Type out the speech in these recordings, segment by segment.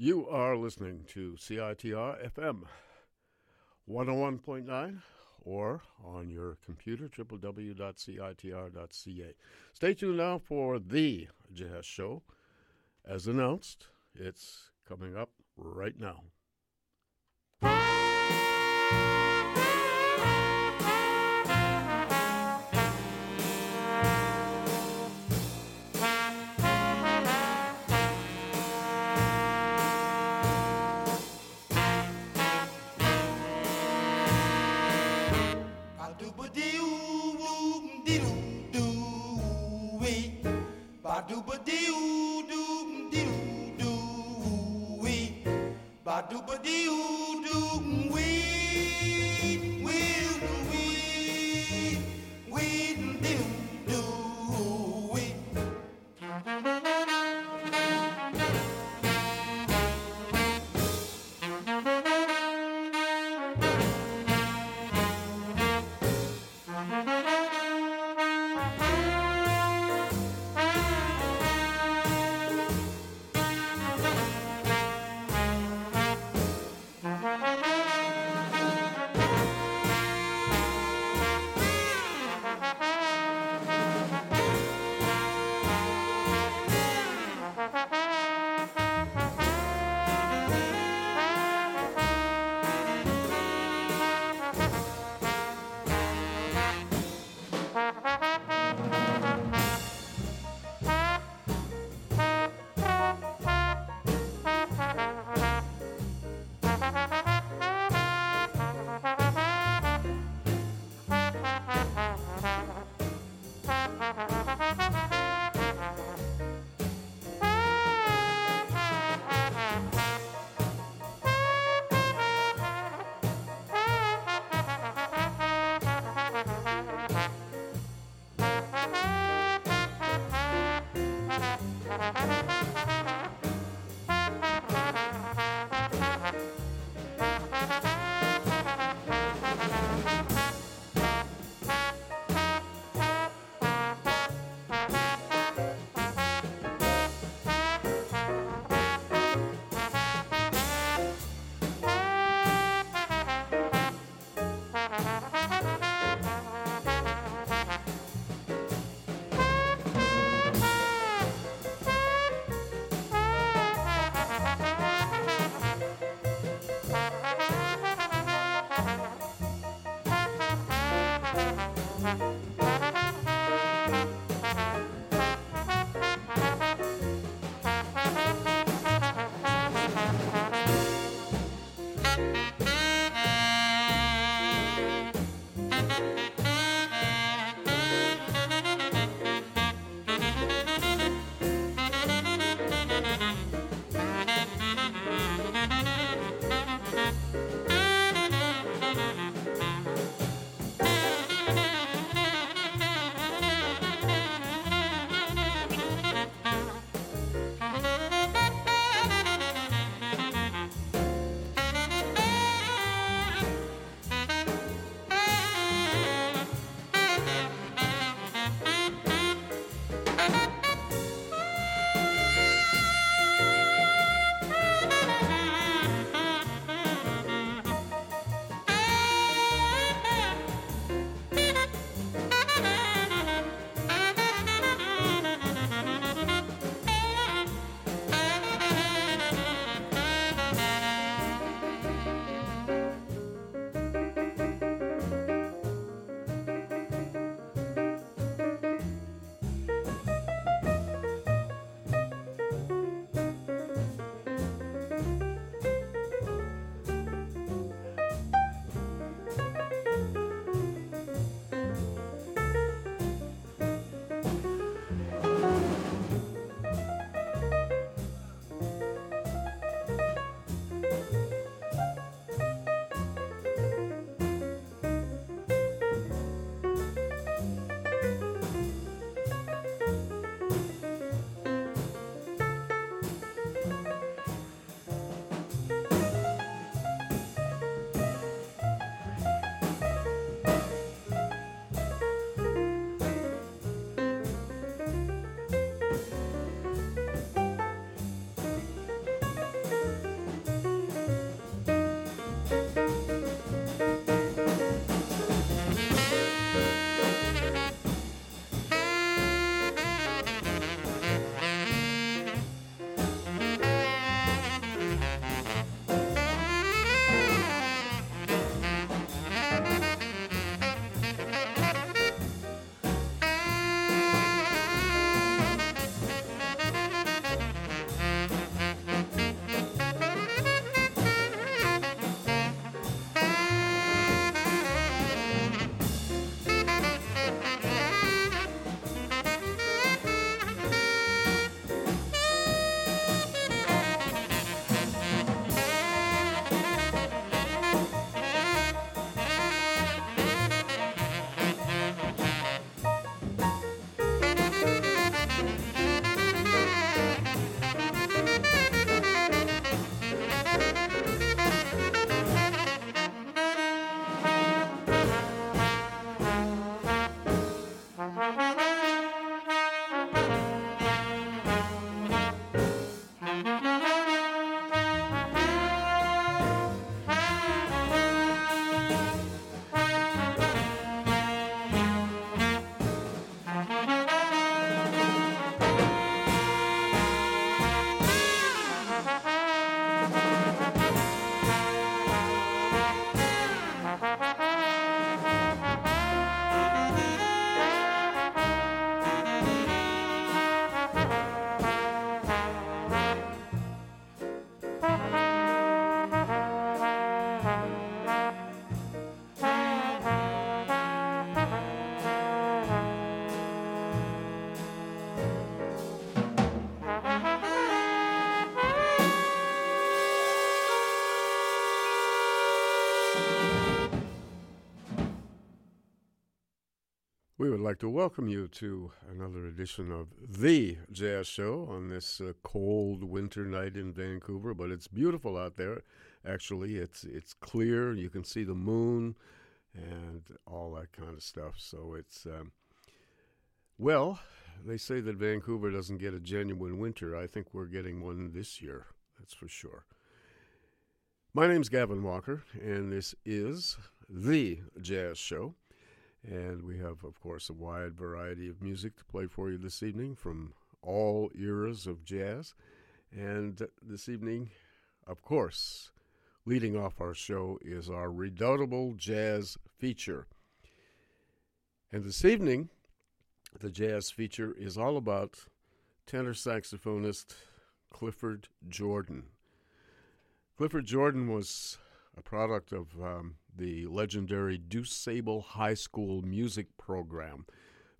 You are listening to CITR FM 101.9 or on your computer, www.citr.ca. Stay tuned now for The Jazz Show. As announced, it's coming up right now. do ba doo doo doo doo wee, ba doo ba doo. Like to welcome you to another edition of The Jazz Show on this uh, cold winter night in Vancouver, but it's beautiful out there. Actually, it's it's clear. You can see the moon and all that kind of stuff. So it's um, well, they say that Vancouver doesn't get a genuine winter. I think we're getting one this year. That's for sure. My name's Gavin Walker, and this is The Jazz Show. And we have, of course, a wide variety of music to play for you this evening from all eras of jazz. And this evening, of course, leading off our show is our redoubtable jazz feature. And this evening, the jazz feature is all about tenor saxophonist Clifford Jordan. Clifford Jordan was a product of um, the legendary DuSable High School music program,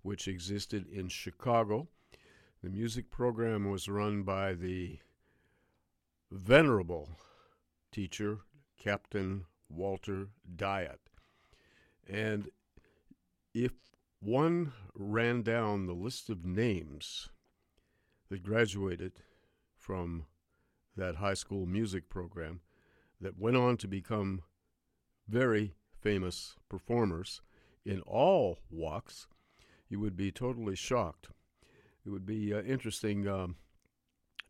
which existed in Chicago. The music program was run by the venerable teacher, Captain Walter Dyett. And if one ran down the list of names that graduated from that high school music program, that went on to become very famous performers in all walks, you would be totally shocked. It would be uh, interesting um,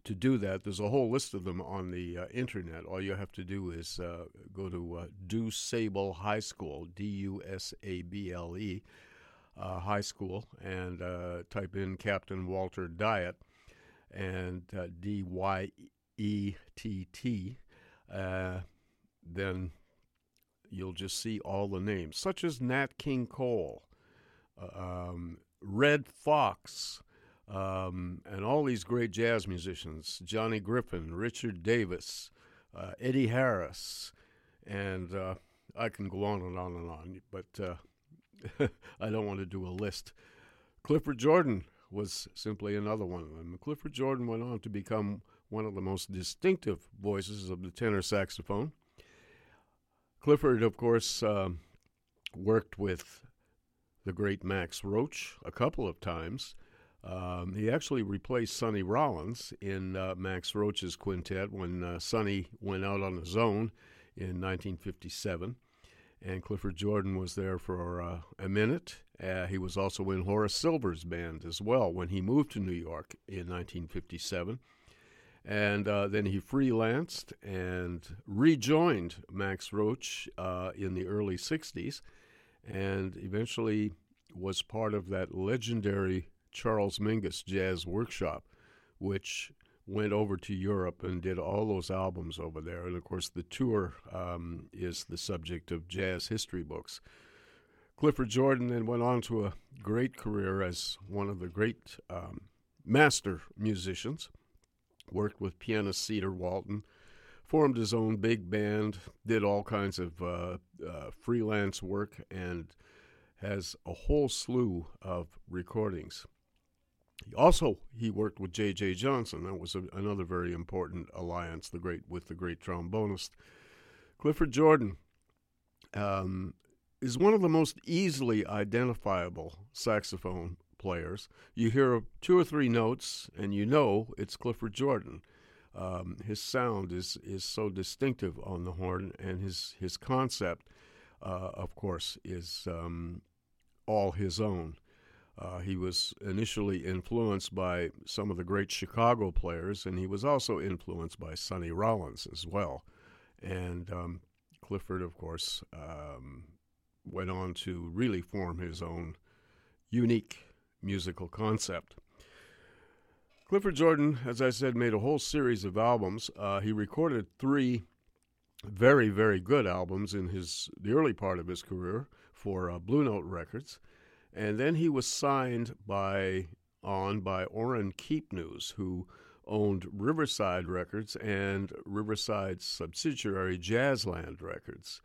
to do that. There's a whole list of them on the uh, internet. All you have to do is uh, go to uh, DuSable High School, D U S A B L E, uh, High School, and uh, type in Captain Walter Dyett and uh, D Y E T T then you'll just see all the names, such as Nat King Cole, uh, um, Redd Foxx, um, and all these great jazz musicians Johnny Griffin, Richard Davis, uh, Eddie Harris, and uh, I can go on and on and on, but uh, I don't want to do a list. Clifford Jordan was simply another one of them. Clifford Jordan went on to become one of the most distinctive voices of the tenor saxophone. Clifford, of course, uh, worked with the great Max Roach a couple of times. Um, he actually replaced Sonny Rollins in uh, Max Roach's quintet when uh, Sonny went out on his own in 1957. And Clifford Jordan was there for uh, a minute. Uh, he was also in Horace Silver's band as well when he moved to New York in 1957. And uh, then he freelanced and rejoined Max Roach uh, in the early 60s and eventually was part of that legendary Charles Mingus Jazz Workshop, which went over to Europe and did all those albums over there. And of course, the tour um, is the subject of jazz history books. Clifford Jordan then went on to a great career as one of the great um, master musicians worked with pianist Cedar Walton, formed his own big band, did all kinds of uh, uh, freelance work, and has a whole slew of recordings. He also he worked with J.J. Johnson. That was a, another very important alliance. The great with the great trombonist Clifford Jordan um, is one of the most easily identifiable saxophone players. You hear two or three notes, and you know it's Clifford Jordan. Um, his sound is is so distinctive on the horn, and his his concept, uh, of course, is um, all his own. Uh, he was initially influenced by some of the great Chicago players, and he was also influenced by Sonny Rollins as well. And um, Clifford, of course, um, went on to really form his own unique musical concept. Clifford Jordan, as I said, made a whole series of albums. Uh, he recorded three very, very good albums in his the early part of his career for uh, Blue Note Records, and then he was signed by on by Orrin Keepnews, who owned Riverside Records and Riverside's subsidiary Jazzland Records,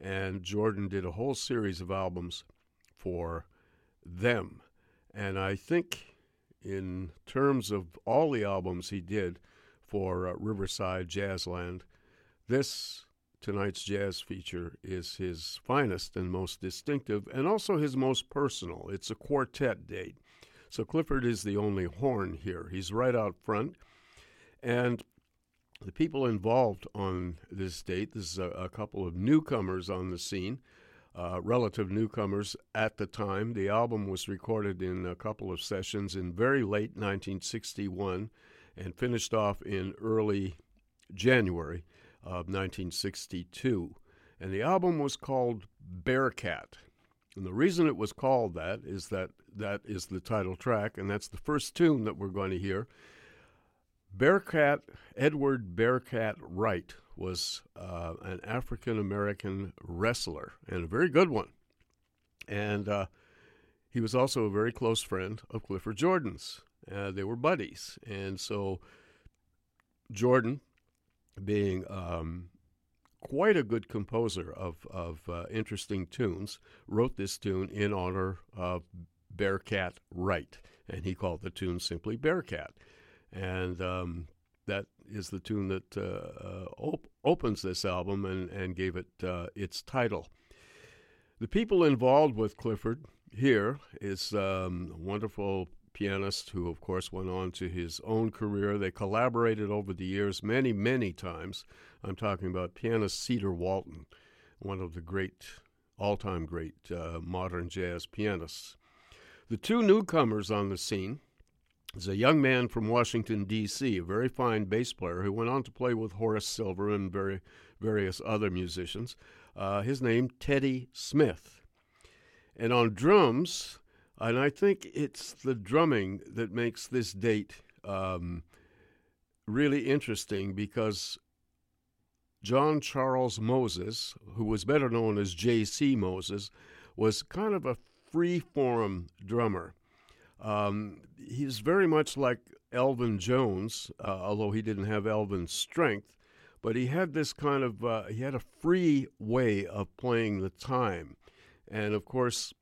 and Jordan did a whole series of albums for them. And I think, in terms of all the albums he did for uh, Riverside Jazzland, this tonight's jazz feature is his finest and most distinctive, and also his most personal. It's a quartet date. So Clifford is the only horn here. He's right out front. And the people involved on this date, this is a, a couple of newcomers on the scene, uh, relative newcomers at the time. The album was recorded in a couple of sessions in very late 1961 and finished off in early January of 1962. And the album was called Bearcat. And the reason it was called that is that that is the title track, and that's the first tune that we're going to hear. Bearcat, Edward Bearcat Wright, was uh, an African American wrestler and a very good one. And uh, he was also a very close friend of Clifford Jordan's. Uh, they were buddies. And so Jordan, being um, quite a good composer of, of uh, interesting tunes, wrote this tune in honor of Bearcat Wright. And he called the tune simply Bearcat and um, that is the tune that uh, uh, op- opens this album and, and gave it uh, its title. The people involved with Clifford here is um, a wonderful pianist who, of course, went on to his own career. They collaborated over the years many, many times. I'm talking about pianist Cedar Walton, one of the great, all time great uh, modern jazz pianists. The two newcomers on the scene is a young man from Washington, D.C., a very fine bass player who went on to play with Horace Silver and very, various other musicians. Uh, his name, Teddy Smith. And on drums, and I think it's the drumming that makes this date um, really interesting because John Charles Moses, who was better known as J.C. Moses, was kind of a free form drummer. Um, he's very much like Elvin Jones, uh, although he didn't have Elvin's strength, but he had this kind of uh, he had a free way of playing the time, and of course,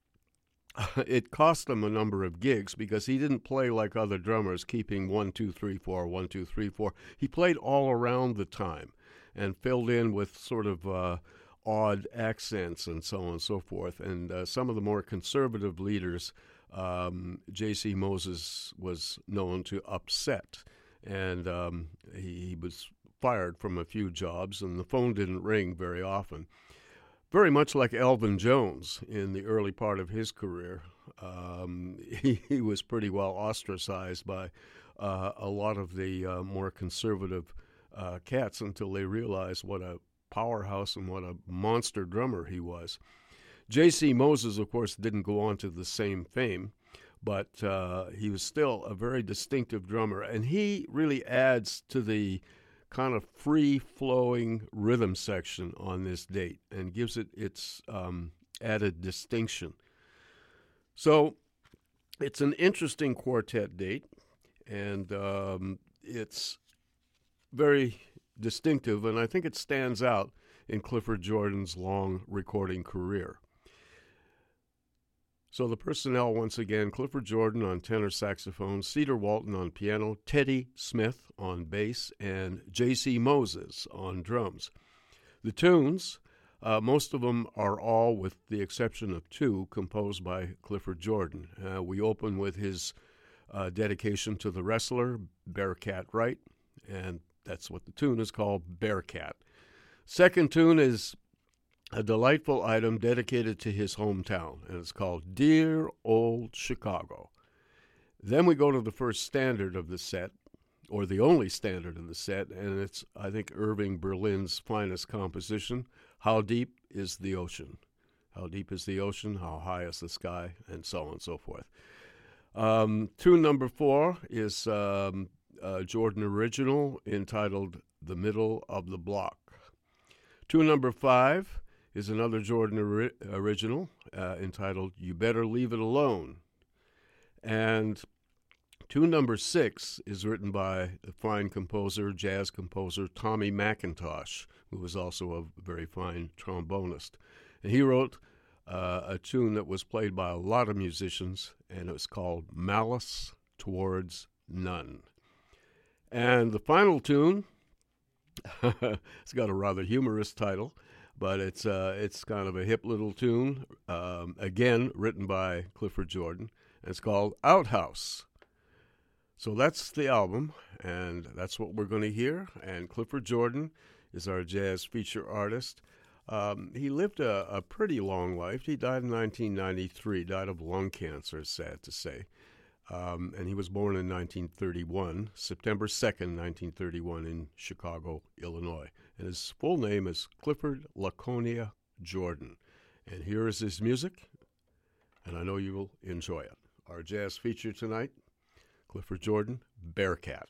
it cost him a number of gigs because he didn't play like other drummers, keeping one two three four one two three four. He played all around the time, and filled in with sort of. Uh, odd accents and so on and so forth. And uh, some of the more conservative leaders um, J.C. Moses was known to upset, and um, he, he, was fired from a few jobs, and the phone didn't ring very often. Very much like Elvin Jones in the early part of his career, um, he, he, was pretty well ostracized by uh, a lot of the uh, more conservative uh, cats until they realized what a powerhouse and what a monster drummer he was. J.C. Moses, of course, didn't go on to the same fame, but uh, he was still a very distinctive drummer, and he really adds to the kind of free flowing rhythm section on this date and gives it its um, added distinction. So it's an interesting quartet date, and um, it's very distinctive, and I think it stands out in Clifford Jordan's long recording career. So the personnel once again Clifford Jordan on tenor saxophone, Cedar Walton on piano, Teddy Smith on bass, and J.C. Moses on drums. The tunes, uh, most of them are all, with the exception of two, composed by Clifford Jordan. Uh, we open with his uh, dedication to the wrestler, Bearcat Wright, and that's what the tune is called, Bearcat. Second tune is a delightful item dedicated to his hometown, and it's called Dear Old Chicago. Then we go to the first standard of the set, or the only standard in the set, and it's, I think, Irving Berlin's finest composition How Deep is the Ocean? How deep is the ocean? How high is the sky? And so on and so forth. Um, tune number four is um, Jordan original entitled The Middle of the Block. Tune number five is another Jordan ori- original uh, entitled You Better Leave It Alone. And tune number six is written by the fine composer, jazz composer Tommy McIntosh, who was also a very fine trombonist. And he wrote uh, a tune that was played by a lot of musicians, and it was called Malice Towards None. And the final tune it's got a rather humorous title, but it's uh, it's kind of a hip little tune. Um, again, written by Clifford Jordan. It's called Outhouse. So that's the album, and that's what we're going to hear. And Clifford Jordan is our jazz feature artist. Um, he lived a, a, pretty long life. He died in 1993, died of lung cancer, sad to say. Um, and he was born in 1931, September 2nd, 1931, in Chicago, Illinois. And his full name is Clifford Laconia Jordan. And here is his music, and I know you will enjoy it. Our jazz feature tonight Clifford Jordan, Bearcat.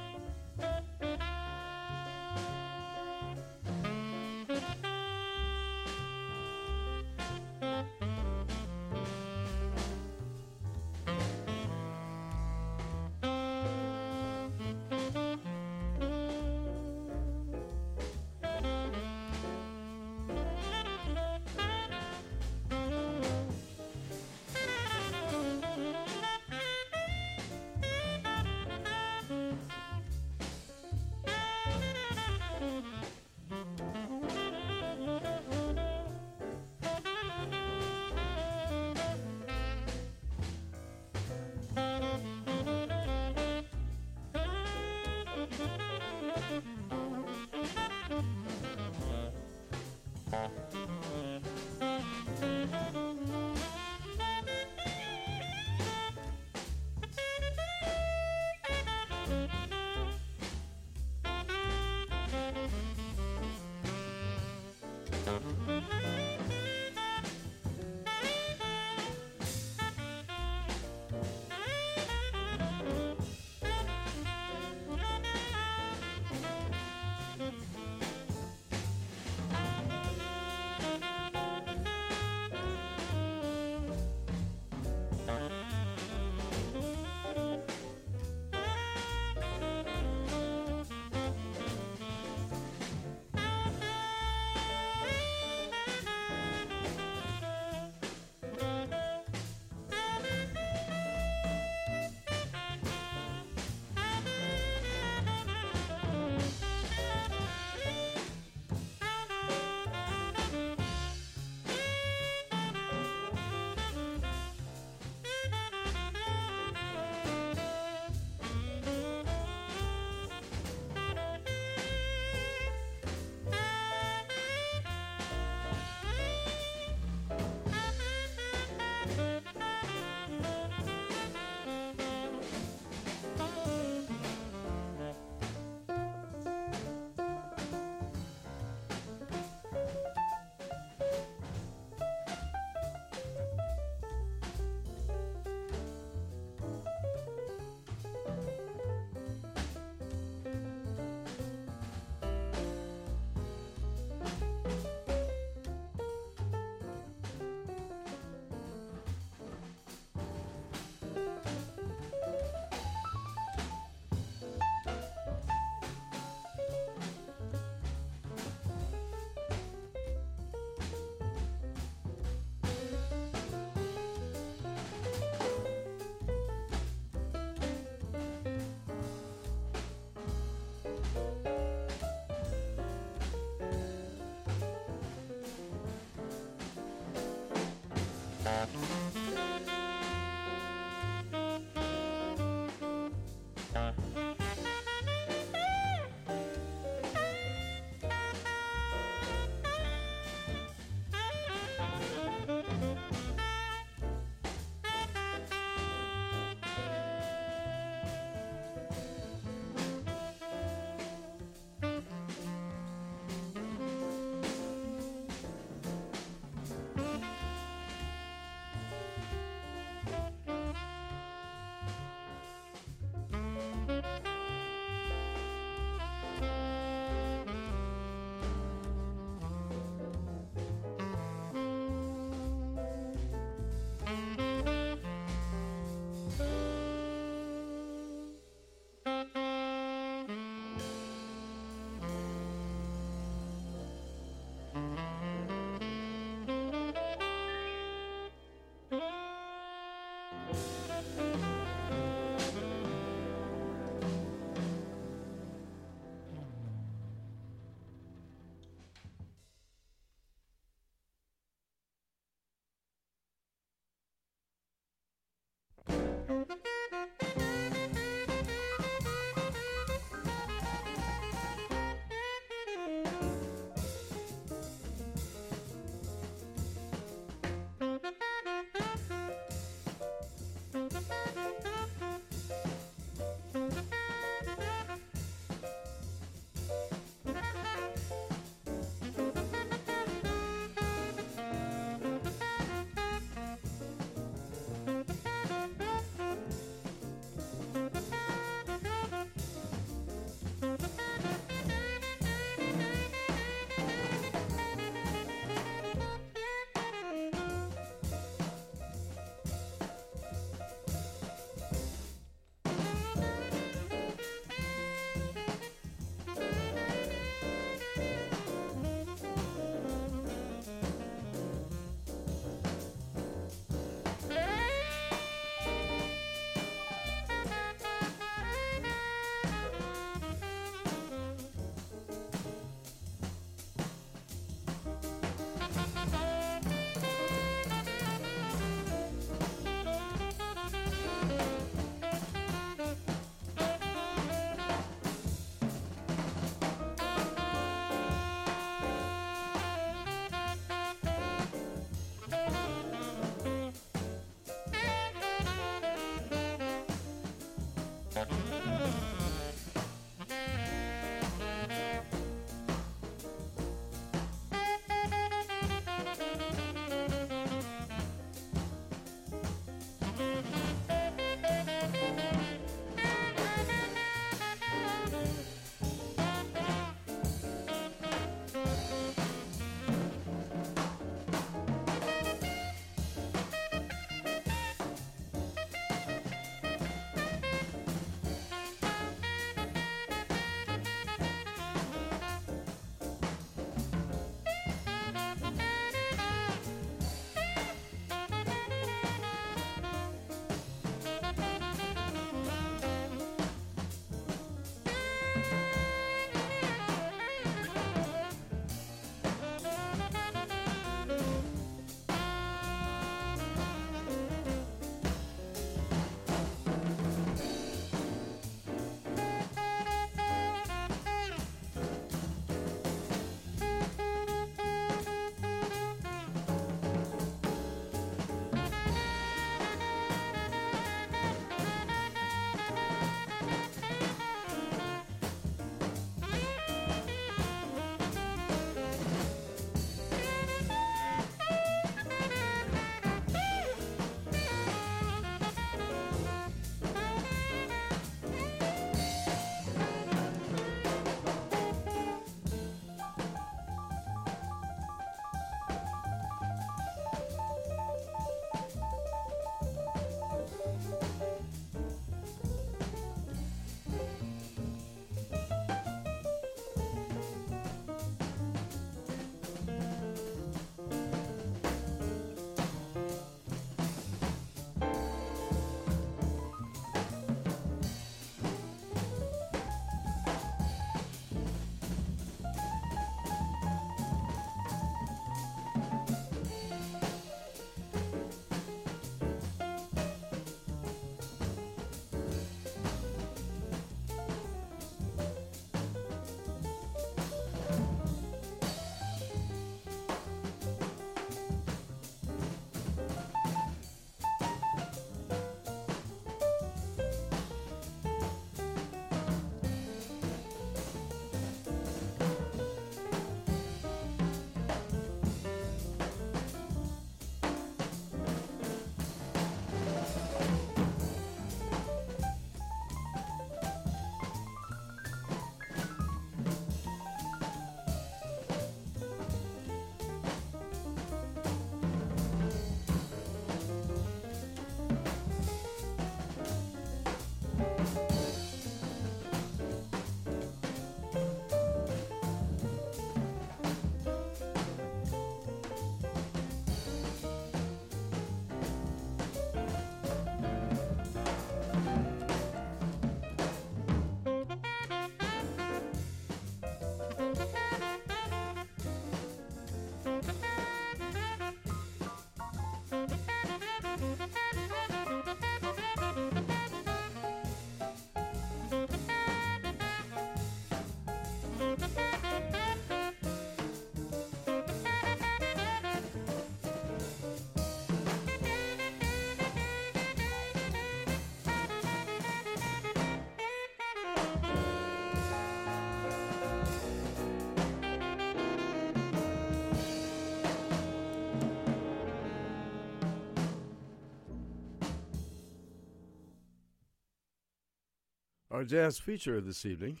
Our jazz feature this evening,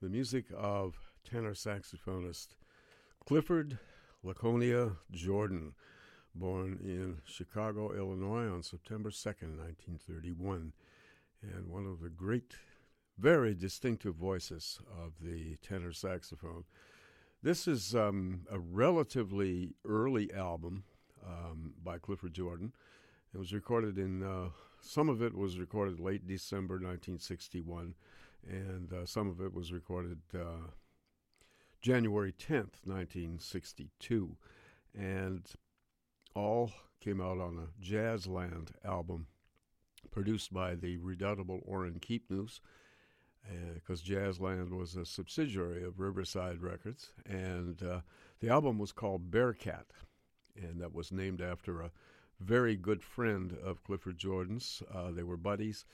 the music of tenor saxophonist Clifford Laconia Jordan, born in Chicago, Illinois on September 2nd, 1931, and one of the great, very distinctive voices of the tenor saxophone. This is um, a relatively early album um, by Clifford Jordan. It was recorded in uh, some of it was recorded late December 1961, and uh, some of it was recorded uh, January 10th, 1962. And all came out on a Jazzland album produced by the redoubtable Orrin Keepnews, because uh, Jazzland was a subsidiary of Riverside Records. And uh, the album was called Bearcat, and that was named after a very good friend of Clifford Jordan's. Uh, they were buddies.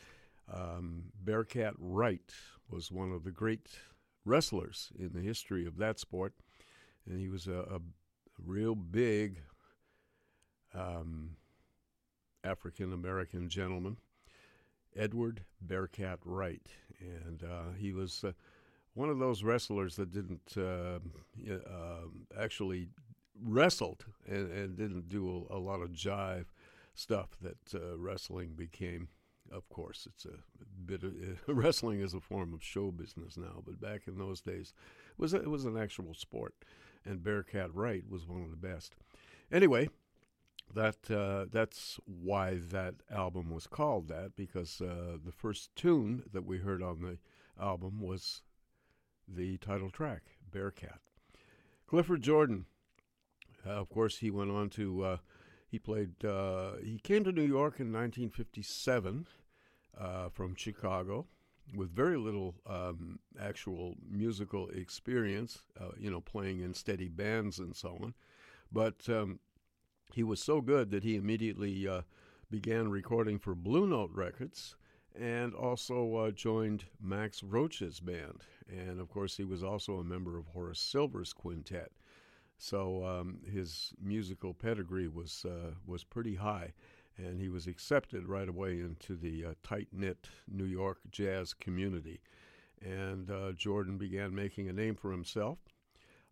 Um, Bearcat Wright was one of the great wrestlers in the history of that sport, and he was a, a real big um, African American gentleman, Edward Bearcat Wright, and uh, he was. Uh, one of those wrestlers that didn't uh, uh, actually wrestled and, and didn't do a, a, lot of jive stuff that uh, wrestling became. Of course, it's a bit of uh, wrestling is a form of show business now, but back in those days, it was a, it was an actual sport, and Bearcat Wright was one of the best. Anyway, that uh, that's why that album was called that because uh, the first tune that we heard on the album was the title track, Bearcat. Clifford Jordan of course, he went on to uh, he played. Uh, he came to New York in 1957 from Chicago with very little um, actual musical experience, uh, you know, playing in steady bands and so on. But um, he was so good that he immediately uh, began recording for Blue Note Records and also uh, joined Max Roach's band. And of course, he was also a member of Horace Silver's quintet. So um, his musical pedigree was uh, was pretty high, and he was accepted right away into the uh, tight knit New York jazz community. And uh, Jordan began making a name for himself.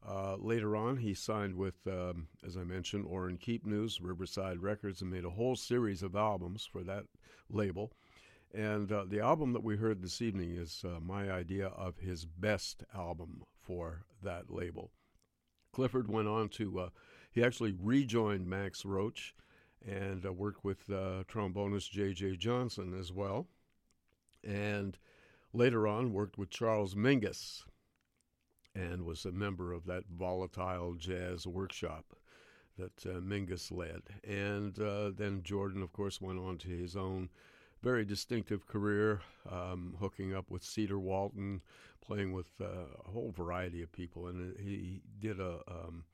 Uh, later on, he signed with, um, as I mentioned, Orrin Keepnews, Riverside Records, and made a whole series of albums for that label. And uh, the album that we heard this evening is uh, my idea of his best album for that label. Clifford went on to, uh, he actually rejoined Max Roach and uh, worked with uh, trombonist J.J. Johnson as well. And later on worked with Charles Mingus and was a member of that volatile jazz workshop that uh, Mingus led. And uh, then Jordan, of course, went on to his own very distinctive career, um, hooking up with Cedar Walton, playing with uh, a whole variety of people, and he did a um,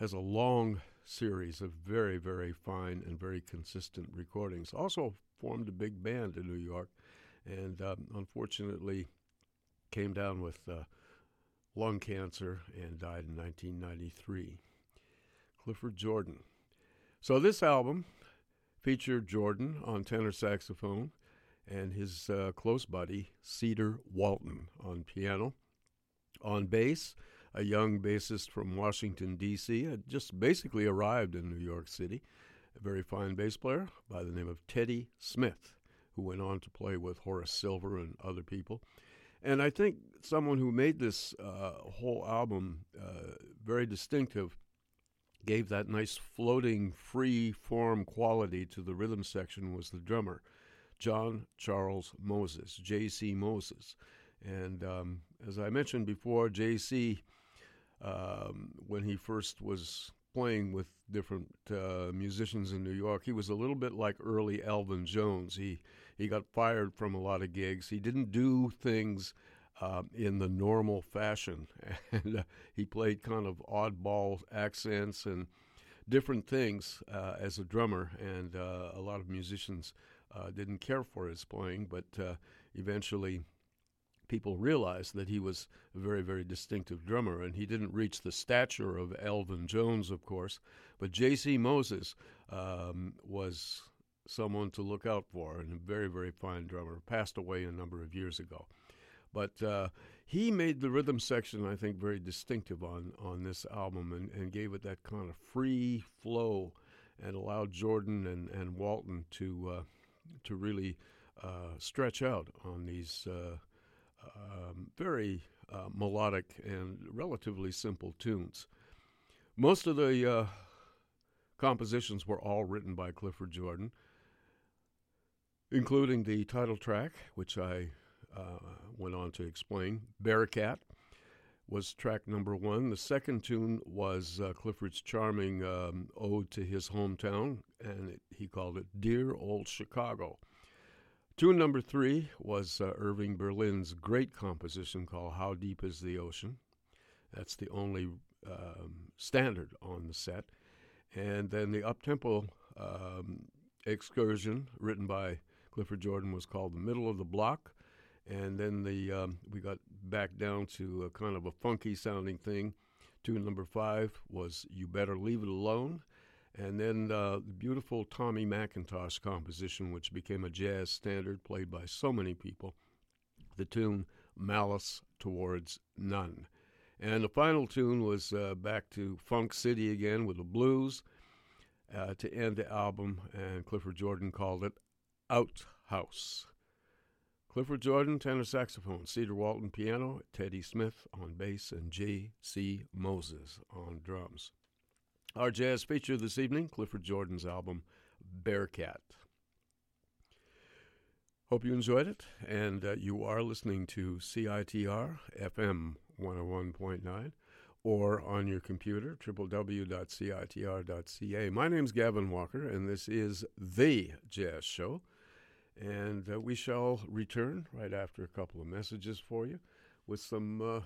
has a long series of very very fine and very consistent recordings. Also formed a big band in New York, and um, unfortunately came down with uh, lung cancer and died in 1993. Clifford Jordan. So this album featured Jordan on tenor saxophone and his uh, close buddy, Cedar Walton, on piano. On bass, a young bassist from Washington, D.C., had just basically arrived in New York City, a very fine bass player by the name of Teddy Smith, who went on to play with Horace Silver and other people. And I think someone who made this uh, whole album uh, very distinctive gave that nice floating, free form quality to the rhythm section was the drummer, John Charles Moses, J.C. Moses. And um, as I mentioned before, J.C., um, when he first was playing with different uh, musicians in New York, he was a little bit like early Elvin Jones. He he got fired from a lot of gigs. He didn't do things uh, in the normal fashion. And uh, he played kind of oddball accents and different things uh, as a drummer. And uh, a lot of musicians uh, didn't care for his playing, but uh, eventually people realized that he was a very, very distinctive drummer. And he didn't reach the stature of Elvin Jones, of course, but J.C. Moses um, was someone to look out for and a very, very fine drummer. Passed away a number of years ago. But uh, he made the rhythm section, I think, very distinctive on, on this album and, and gave it that kind of free flow and allowed Jordan and, and Walton to, uh, to really uh, stretch out on these uh, um, very uh, melodic and relatively simple tunes. Most of the uh, compositions were all written by Clifford Jordan, including the title track, which I went on to explain. Bearcat was track number one. The second tune was uh, Clifford's charming um, ode to his hometown, and it, he called it Dear Old Chicago. Tune number three was uh, Irving Berlin's great composition called How Deep is the Ocean. That's the only um, standard on the set. And then the uptempo um, excursion, written by Clifford Jordan, was called The Middle of the Block. And then the um, we got back down to a kind of a funky sounding thing. Tune number five was You Better Leave It Alone. And then uh, the beautiful Tommy McIntosh composition, which became a jazz standard played by so many people, the tune Malice Towards None. And the final tune was uh, back to Funk City again with the blues uh, to end the album, and Clifford Jordan called it Outhouse. Clifford Jordan, tenor saxophone, Cedar Walton piano, Teddy Smith on bass, and J.C. Moses on drums. Our jazz feature this evening Clifford Jordan's album Bearcat. Hope you enjoyed it, and uh, you are listening to CITR FM 101.9 or on your computer, www.citr.ca. My name's Gavin Walker, and this is The Jazz Show. And uh, we shall return right after a couple of messages for you with some, uh,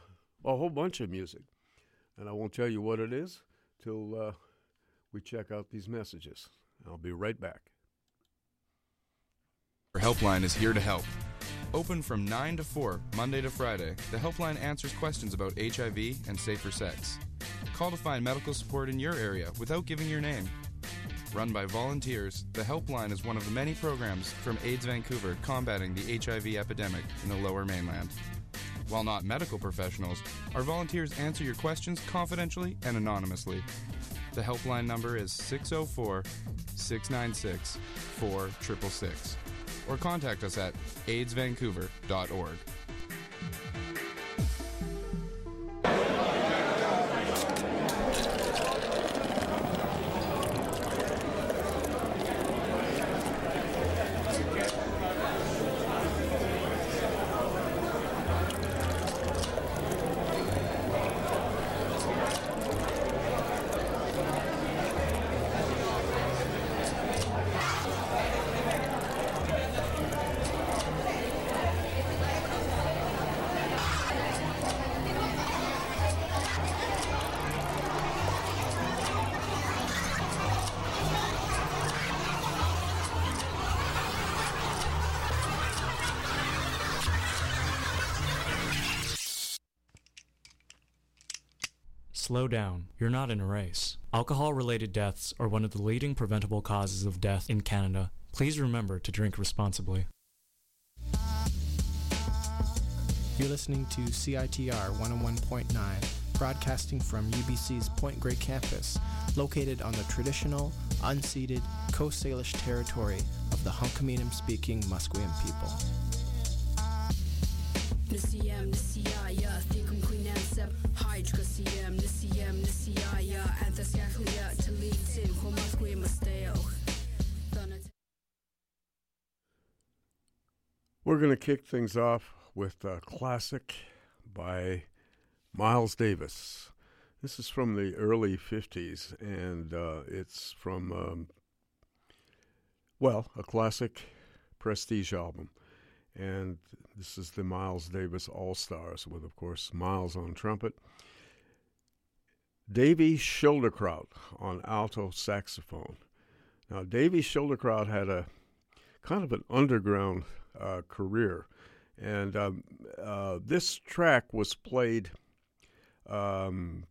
a whole bunch of music. And I won't tell you what it is till uh, we check out these messages. I'll be right back. Our helpline is here to help. Open from 9 to 4, Monday to Friday, the helpline answers questions about HIV and safer sex. Call to find medical support in your area without giving your name. Run by volunteers, the helpline is one of the many programs from AIDS Vancouver combating the HIV epidemic in the lower mainland. While not medical professionals, our volunteers answer your questions confidentially and anonymously. The helpline number is 604 696 4666 or contact us at aidsvancouver.org. Slow down. You're not in a race. Alcohol related deaths are one of the leading preventable causes of death in Canada. Please remember to drink responsibly. You're listening to CITR 101.9, broadcasting from UBC's Point Grey campus, located on the traditional, unceded Coast Salish territory of the Hunkaminam speaking Musqueam people. We're going to kick things off with a classic by Miles Davis. This is from the early 50s, and uh, it's from, um, well, a classic prestige album. And this is the Miles Davis All Stars, with, of course, Miles on trumpet, Davy Schildkraut on alto saxophone. Now, Davy Schildkraut had a kind of an underground uh, career. And um, uh, this track was played um,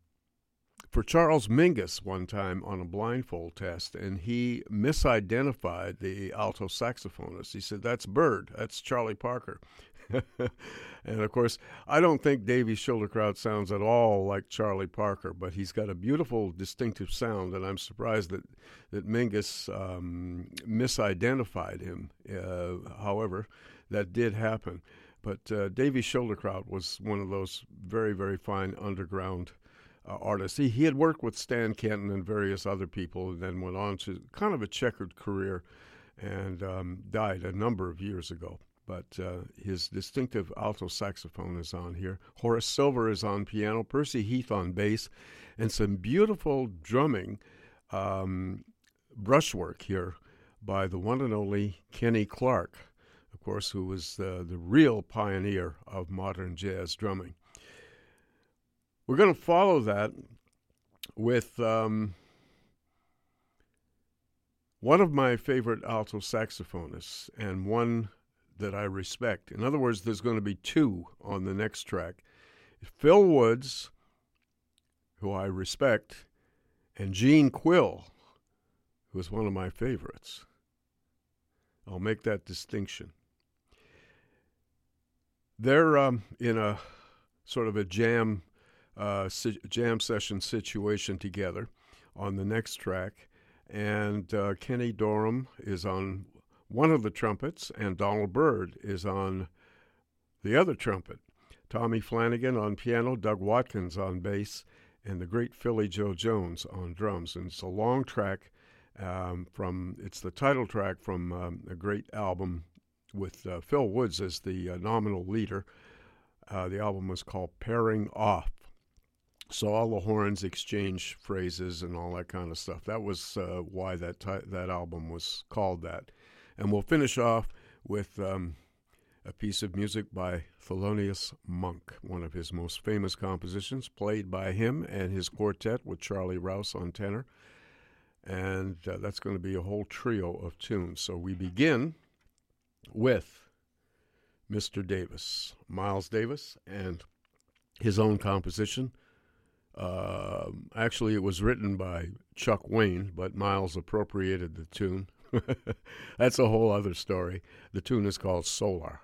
for Charles Mingus one time on a blindfold test, and he misidentified the alto saxophonist. He said, That's Bird, that's Charlie Parker. and of course, I don't think Davy Schildkraut sounds at all like Charlie Parker, but he's got a beautiful, distinctive sound, and I'm surprised that that Mingus um, misidentified him. Uh, however, that did happen. But uh, Davy Schildkraut was one of those very, very fine underground uh, artists. He, he had worked with Stan Kenton and various other people, and then went on to kind of a checkered career and um, died a number of years ago but uh, his distinctive alto saxophone is on here. Horace Silver is on piano, Percy Heath on bass, and some beautiful drumming um, brushwork here by the one and only Kenny Clarke, of course, who was the, the real pioneer of modern jazz drumming. We're going to follow that with um, one of my favorite alto saxophonists and one that I respect. In other words, there's going to be two on the next track Phil Woods, who I respect, and Gene Quill, who is one of my favorites. I'll make that distinction. They're um, in a sort of a jam uh, si- jam session situation together on the next track, and uh, Kenny Dorham is on one of the trumpets, and Donald Byrd is on the other trumpet. Tommy Flanagan on piano, Doug Watkins on bass, and the great Philly Joe Jones on drums. And it's a long track um, from, it's the title track from um, a great album with uh, Phil Woods as the uh, nominal leader. Uh, the album was called Pairing Off. So all the horns exchange phrases and all that kind of stuff. That was uh, why that that album was called that. And we'll finish off with um, a piece of music by Thelonious Monk, one of his most famous compositions, played by him and his quartet with Charlie Rouse on tenor. And uh, that's going to be a whole trio of tunes. So we begin with Mr. Davis, Miles Davis, and his own composition. Uh, actually, it was written by Chuck Wayne, but Miles appropriated the tune That's a whole other story. The tune is called Solar.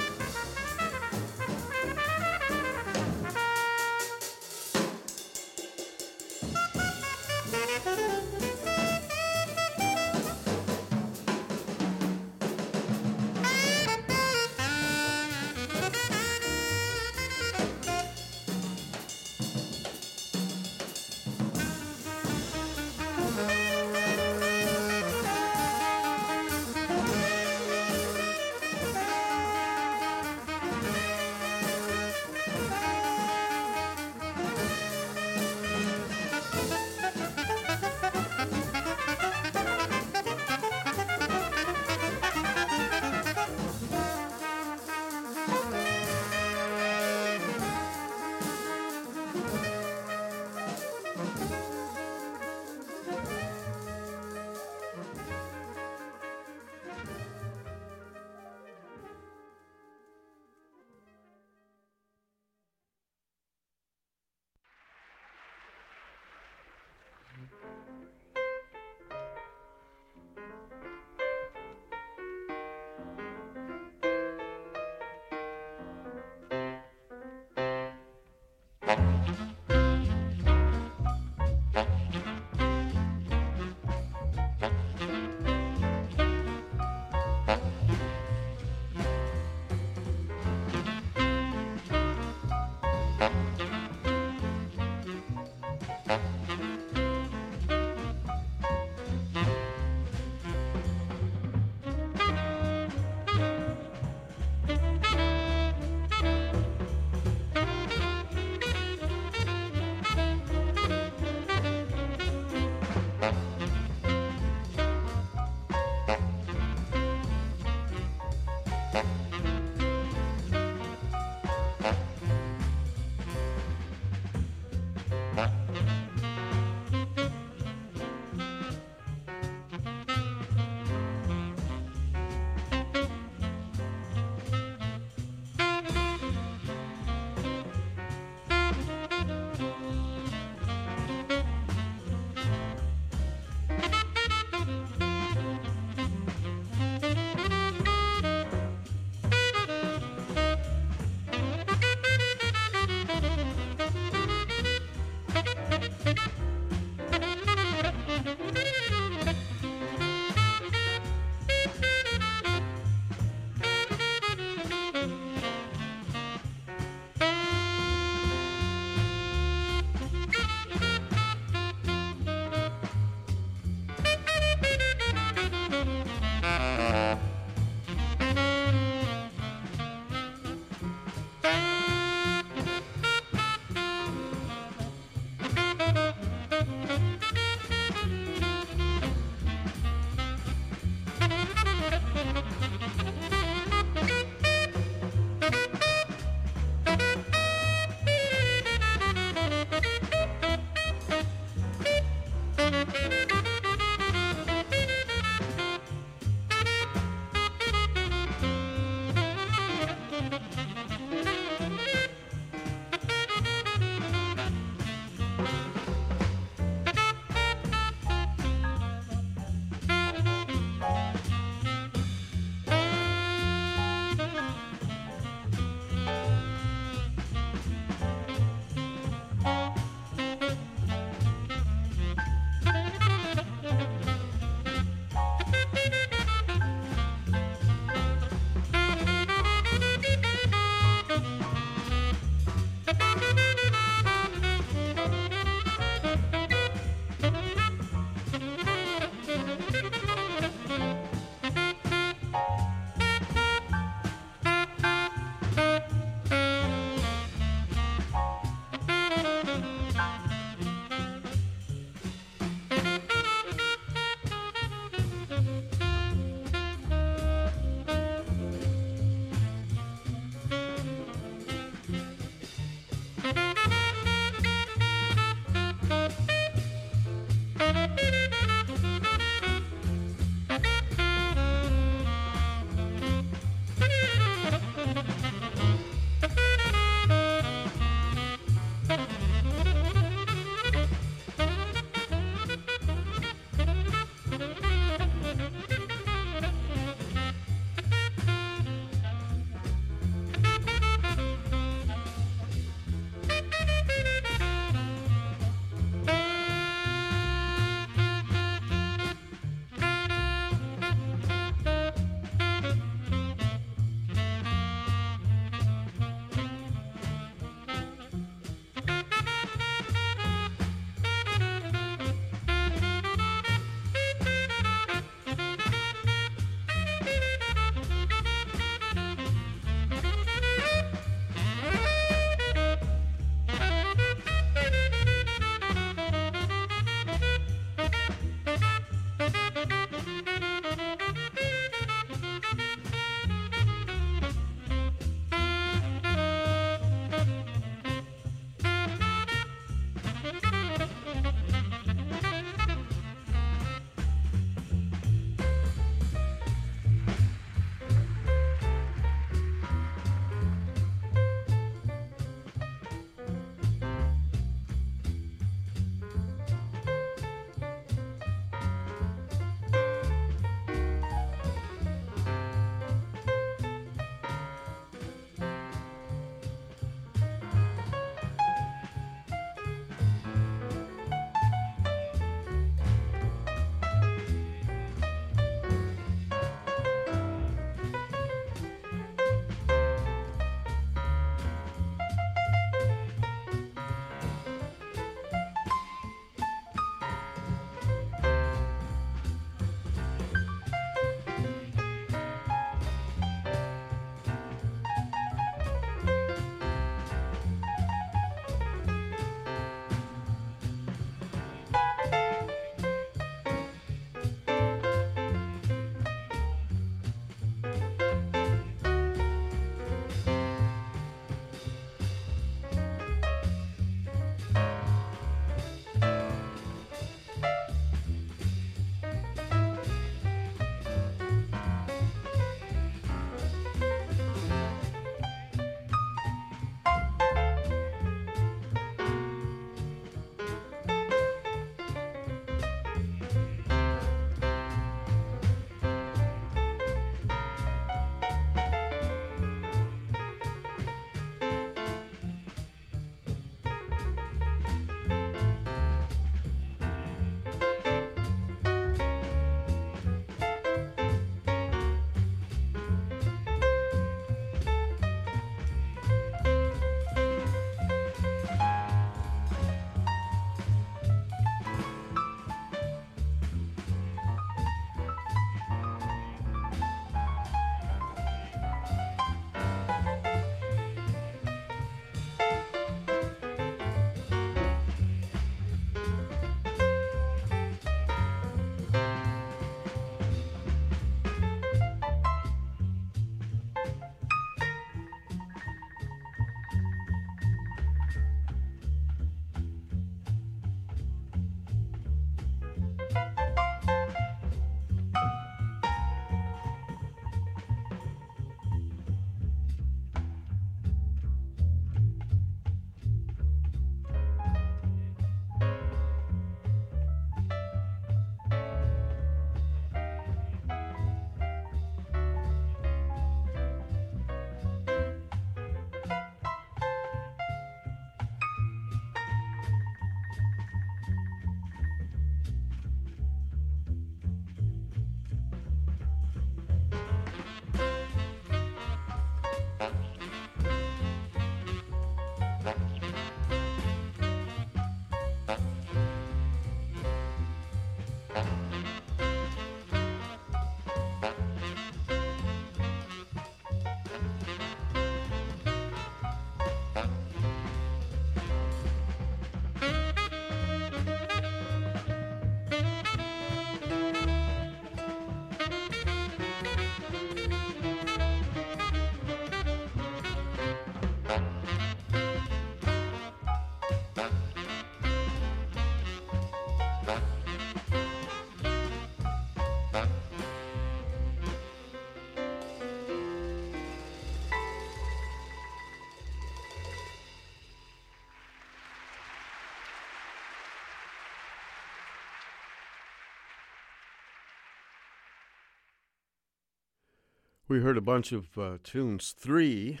We heard a bunch of uh, tunes, three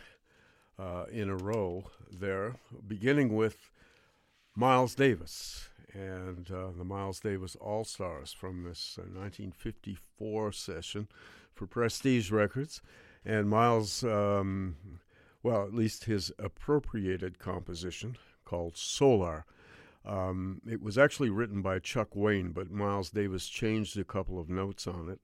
uh, in a row there, beginning with Miles Davis and uh, the Miles Davis All Stars from this 1954 uh, session for Prestige Records. And Miles, um, well, at least his appropriated composition called Solar. Um, it was actually written by Chuck Wayne, but Miles Davis changed a couple of notes on it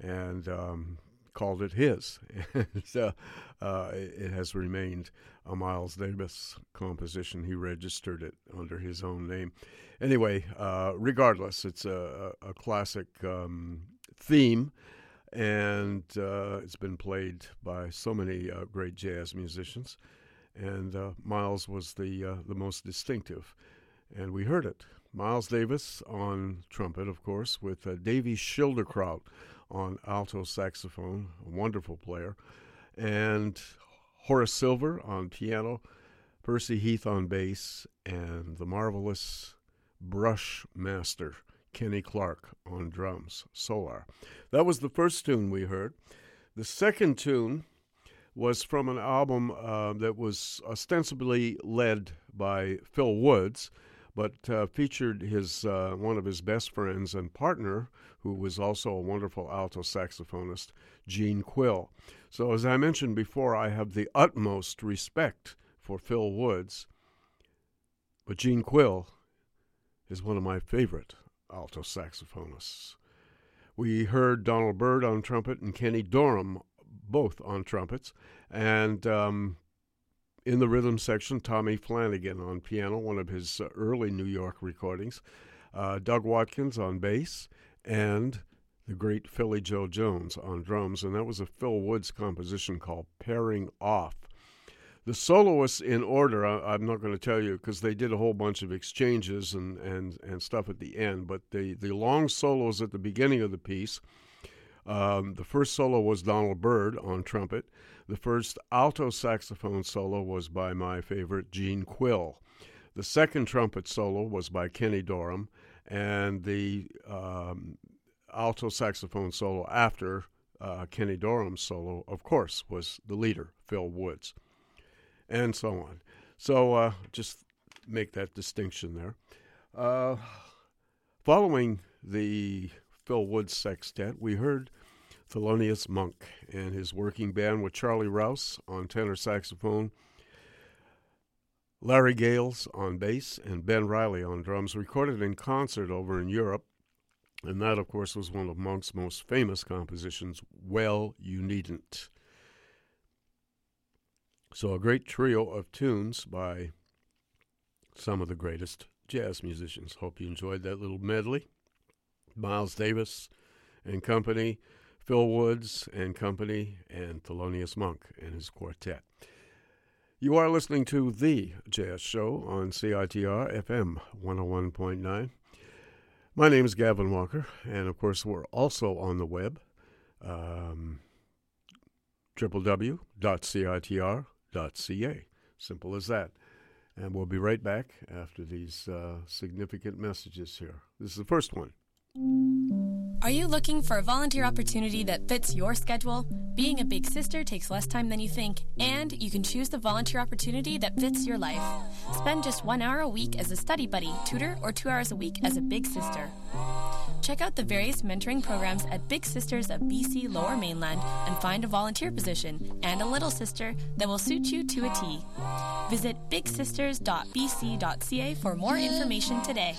and um, called it his. so uh, it has remained a Miles Davis composition. He registered it under his own name. Anyway, uh, regardless, it's a, a classic um, theme, and uh, it's been played by so many uh, great jazz musicians. And uh, Miles was the uh, the most distinctive, and we heard it. Miles Davis on trumpet, of course, with Davey Schildkraut on alto saxophone, a wonderful player, and Horace Silver on piano, Percy Heath on bass, and the marvelous brush master Kenny Clarke on drums, Solar. That was the first tune we heard. The second tune was from an album uh, that was ostensibly led by Phil Woods, but uh, featured his uh, one of his best friends and partner, who was also a wonderful alto saxophonist, Gene Quill. So, as I mentioned before, I have the utmost respect for Phil Woods, but Gene Quill is one of my favorite alto saxophonists. We heard Donald Byrd on trumpet and Kenny Dorham both on trumpets, and um, in the rhythm section, Tommy Flanagan on piano, one of his uh, early New York recordings, uh, Doug Watkins on bass, and the great Philly Joe Jones on drums. And that was a Phil Woods composition called Pairing Off. The soloists in order, I, am not going to tell you because they did a whole bunch of exchanges and, and, and stuff at the end, but the, the long solos at the beginning of the piece. Um, the first solo was Donald Byrd on trumpet. The first alto saxophone solo was by my favorite Gene Quill. The second trumpet solo was by Kenny Dorham, and the um, alto saxophone solo after uh, Kenny Dorham's solo, of course, was the leader, Phil Woods, and so on. So uh, just make that distinction there. Uh, following the Phil Woods sextet, we heard Thelonious Monk and his working band with Charlie Rouse on tenor saxophone, Larry Gales on bass, and Ben Riley on drums, recorded in concert over in Europe. And that, of course, was one of Monk's most famous compositions, Well, You Needn't. So, a great trio of tunes by some of the greatest jazz musicians. Hope you enjoyed that little medley. Miles Davis and company Phil Woods and Company, and Thelonious Monk and his quartet. You are listening to The Jazz Show on CITR FM 101.9. My name is Gavin Walker, and of course, we're also on the web, um, www.citr.ca. Simple as that. And we'll be right back after these uh, significant messages here. This is the first one. Are you looking for a volunteer opportunity that fits your schedule? Being a big sister takes less time than you think, and you can choose the volunteer opportunity that fits your life. Spend just one hour a week as a study buddy, tutor, or two hours a week as a big sister. Check out the various mentoring programs at Big Sisters of BC Lower Mainland and find a volunteer position and a little sister that will suit you to a T. Visit bigsisters.bc.ca for more information today.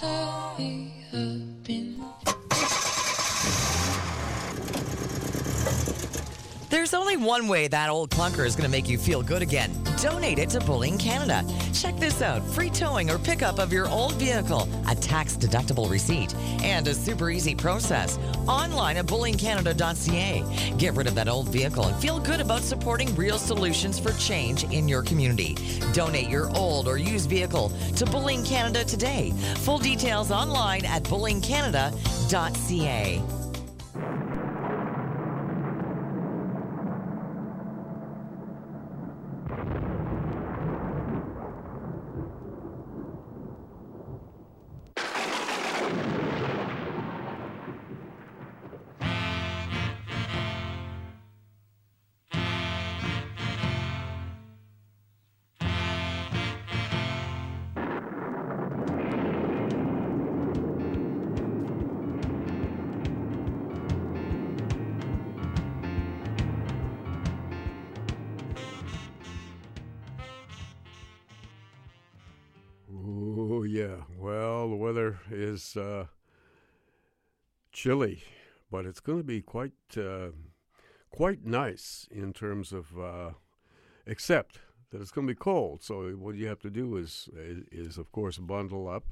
There's only one way that old clunker is going to make you feel good again. Donate it to Bullying Canada. Check this out free towing or pickup of your old vehicle, a tax deductible receipt, and a super easy process. Online at bullyingcanada.ca. Get rid of that old vehicle and feel good about supporting real solutions for change in your community. Donate your old or used vehicle to Bullying Canada today. Full details online at bullyingcanada.ca. is uh, chilly, but it's going to be quite uh, quite nice in terms of, uh, except that it's going to be cold. So what you have to do is is, of course bundle up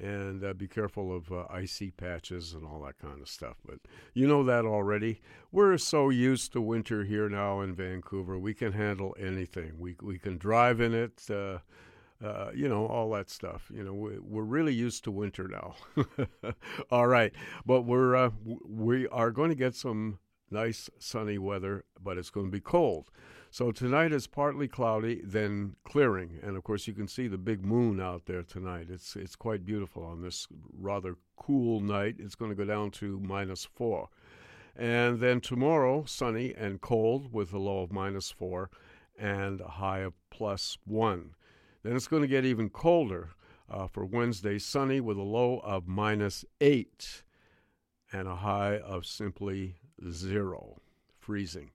and uh, be careful of uh, icy patches and all that kind of stuff. But you know that already. We're so used to winter here now in Vancouver. We can handle anything. We we can drive in it. Uh, uh, you know, all that stuff. You know, we, we're really used to winter now. all right, but we're uh, we are going to get some nice sunny weather, but it's going to be cold. So tonight is partly cloudy, then clearing, and of course you can see the big moon out there tonight. It's it's quite beautiful on this rather cool night. It's going to go down to minus four, and then tomorrow sunny and cold with a low of minus four, and a high of plus one. Then it's going to get even colder uh, for Wednesday, sunny with a low of minus eight, and a high of simply zero, freezing.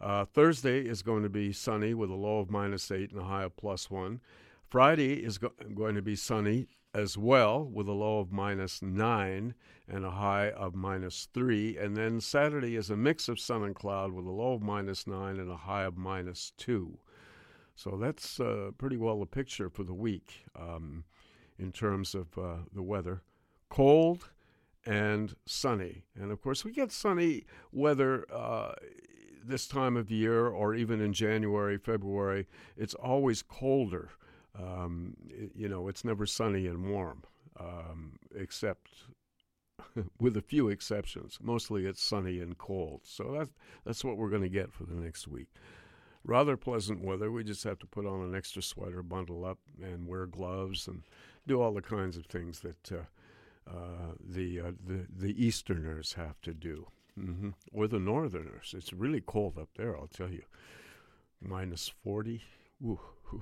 Uh, Thursday is going to be sunny with a low of minus 8 and a high of plus 1. Friday is go- going to be sunny as well with a low of minus 9 and a high of minus 3. And then Saturday is a mix of sun and cloud with a low of minus 9 and a high of minus 2. So that's uh, pretty well the picture for the week um, in terms of uh, the weather. Cold and sunny. And of course, we get sunny weather uh, this time of year or even in January, February, it's always colder. Um, you know, it's never sunny and warm, um, except with a few exceptions. Mostly it's sunny and cold. So that's, that's what we're going to get for the next week. Rather pleasant weather. We just have to put on an extra sweater, bundle up, and wear gloves and do all the kinds of things that uh, uh, the, uh, the, the Easterners have to do mm-hmm. or the Northerners. It's really cold up there, I'll tell you. Minus 40. Ooh,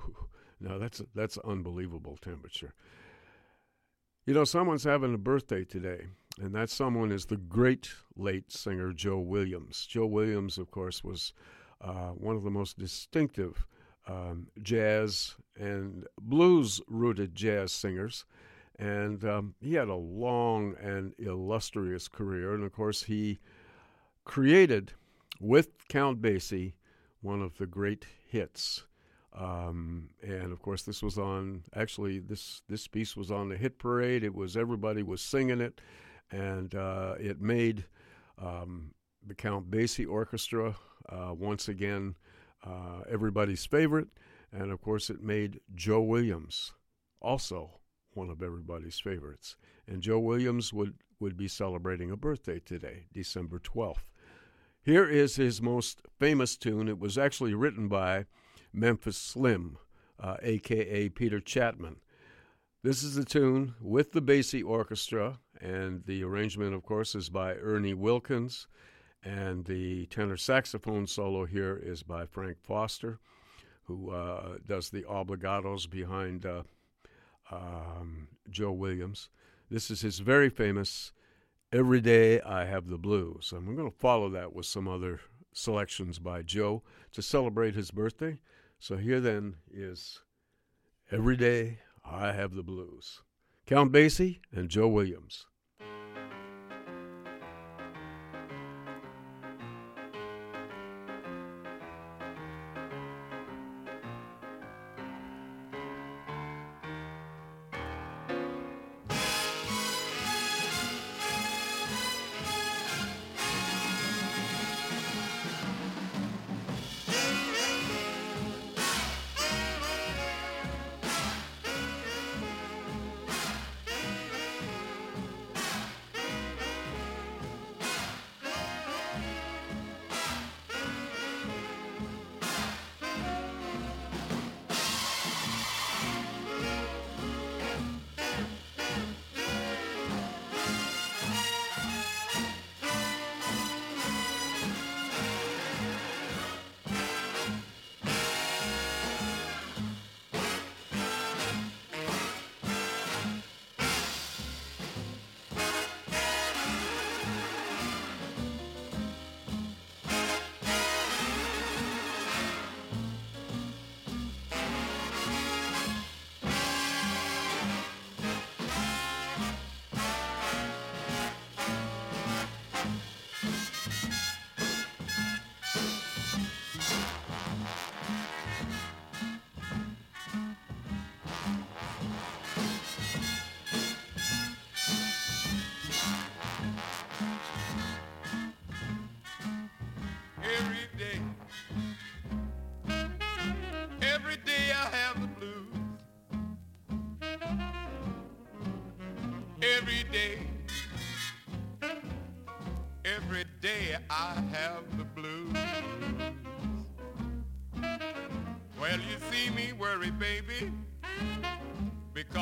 Now that's that's unbelievable temperature. You know, someone's having a birthday today, and that someone is the great late singer Joe Williams. Joe Williams, of course, was one of the most distinctive um, jazz and blues rooted jazz singers. And um, he had a long and illustrious career. And of course, he created with Count Basie one of the great hits. Um, and of course, this was on. Actually, this this piece was on the hit parade. It was everybody was singing it, and uh, it made um, the Count Basie Orchestra uh, once again uh, everybody's favorite. And of course, it made Joe Williams also one of everybody's favorites. And Joe Williams would would be celebrating a birthday today, December twelfth. Here is his most famous tune. It was actually written by Memphis Slim, uh, aka Peter Chatman. This is the tune with the Basie Orchestra, and the arrangement, of course, is by Ernie Wilkins, and the tenor saxophone solo here is by Frank Foster, who uh, does the obligatos behind uh, um, Joe Williams. This is his very famous Every Day I Have the Blues. And we're going to follow that with some other selections by Joe to celebrate his birthday. So here then is Every Day I Have the Blues. Count Basie and Joe Williams.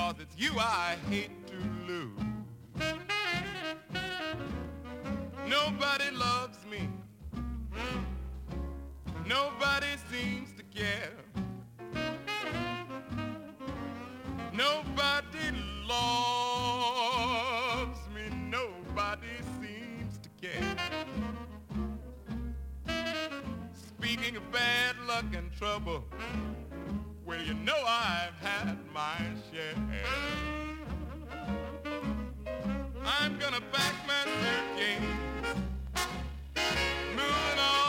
Because it's you I hate to lose. Nobody loves me. Nobody seems to care. Nobody loves me. Nobody seems to care. Speaking of bad luck and trouble, well, you know I've had my share. I'm gonna back my suitcase, moving on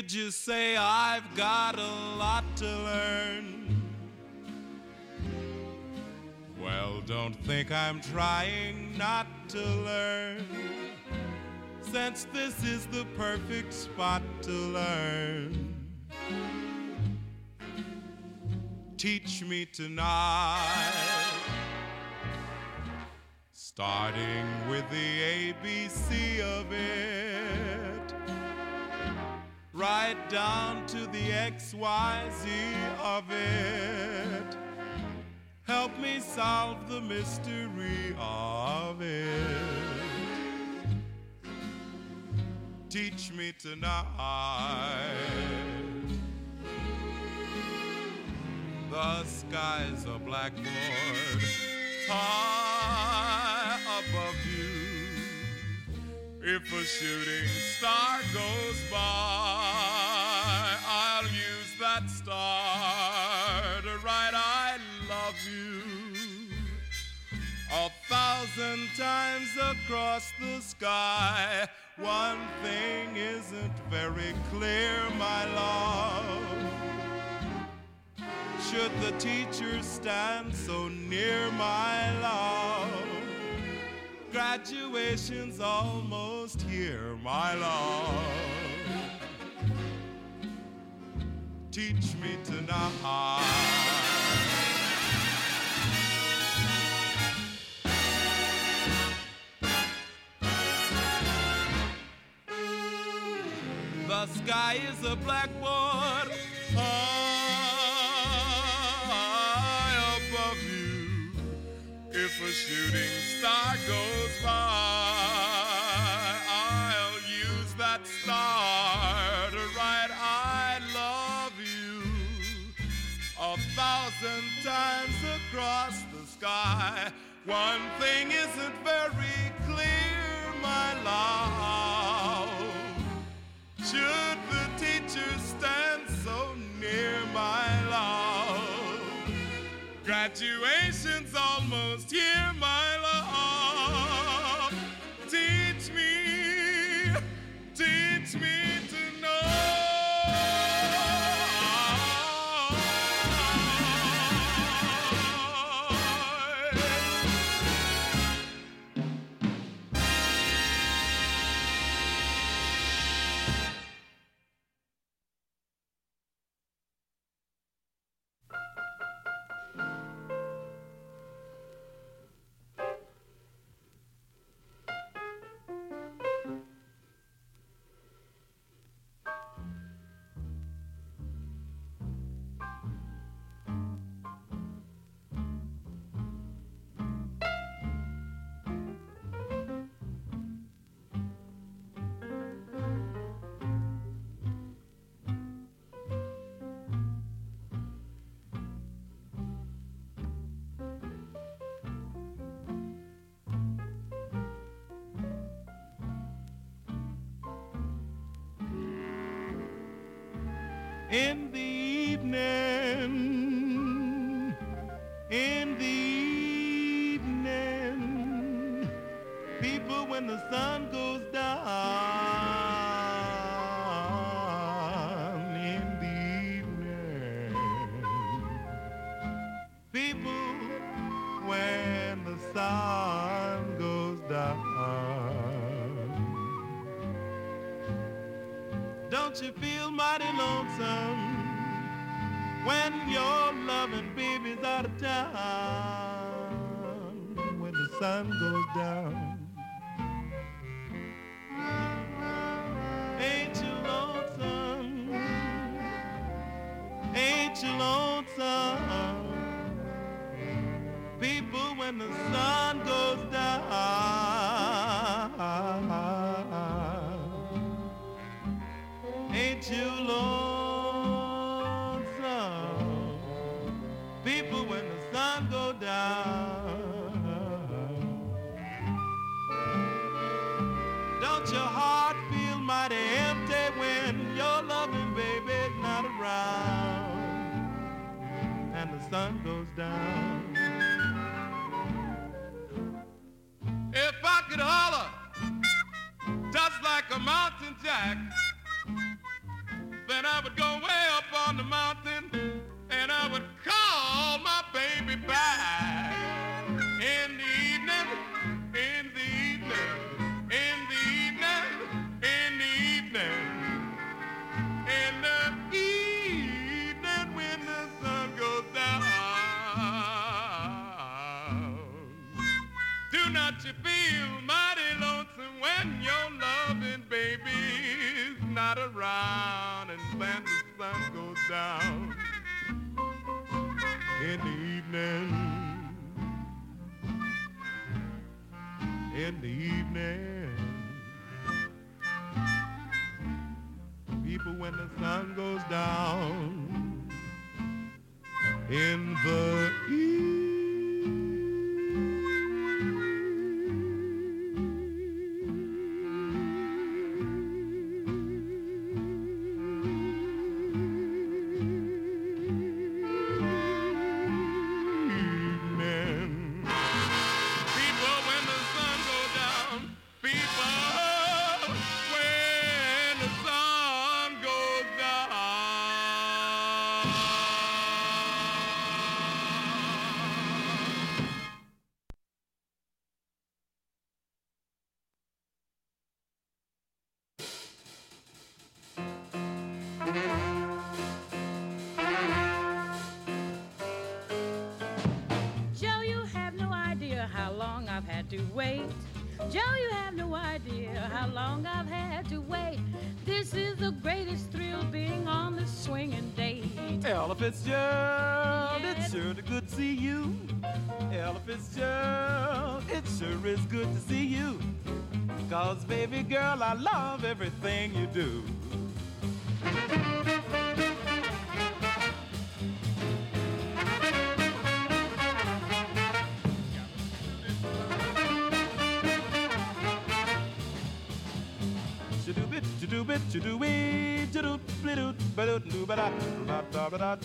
Did you say I've got a lot to learn? Well, don't think I'm trying not to learn. Since this is the perfect spot to learn. Teach me tonight. Starting with the ABC of it right down to the XYZ of it. Help me solve the mystery of it. Teach me tonight. The sky's a blackboard high above if a shooting star goes by, I'll use that star to write I love you. A thousand times across the sky, one thing isn't very clear, my love. Should the teacher stand so near, my love? Graduation's almost here, my love. Teach me tonight. The sky is a blackboard One thing isn't very clear, my love. Should the teacher stand so near, my love? Graduation's almost here, my love. in the evening.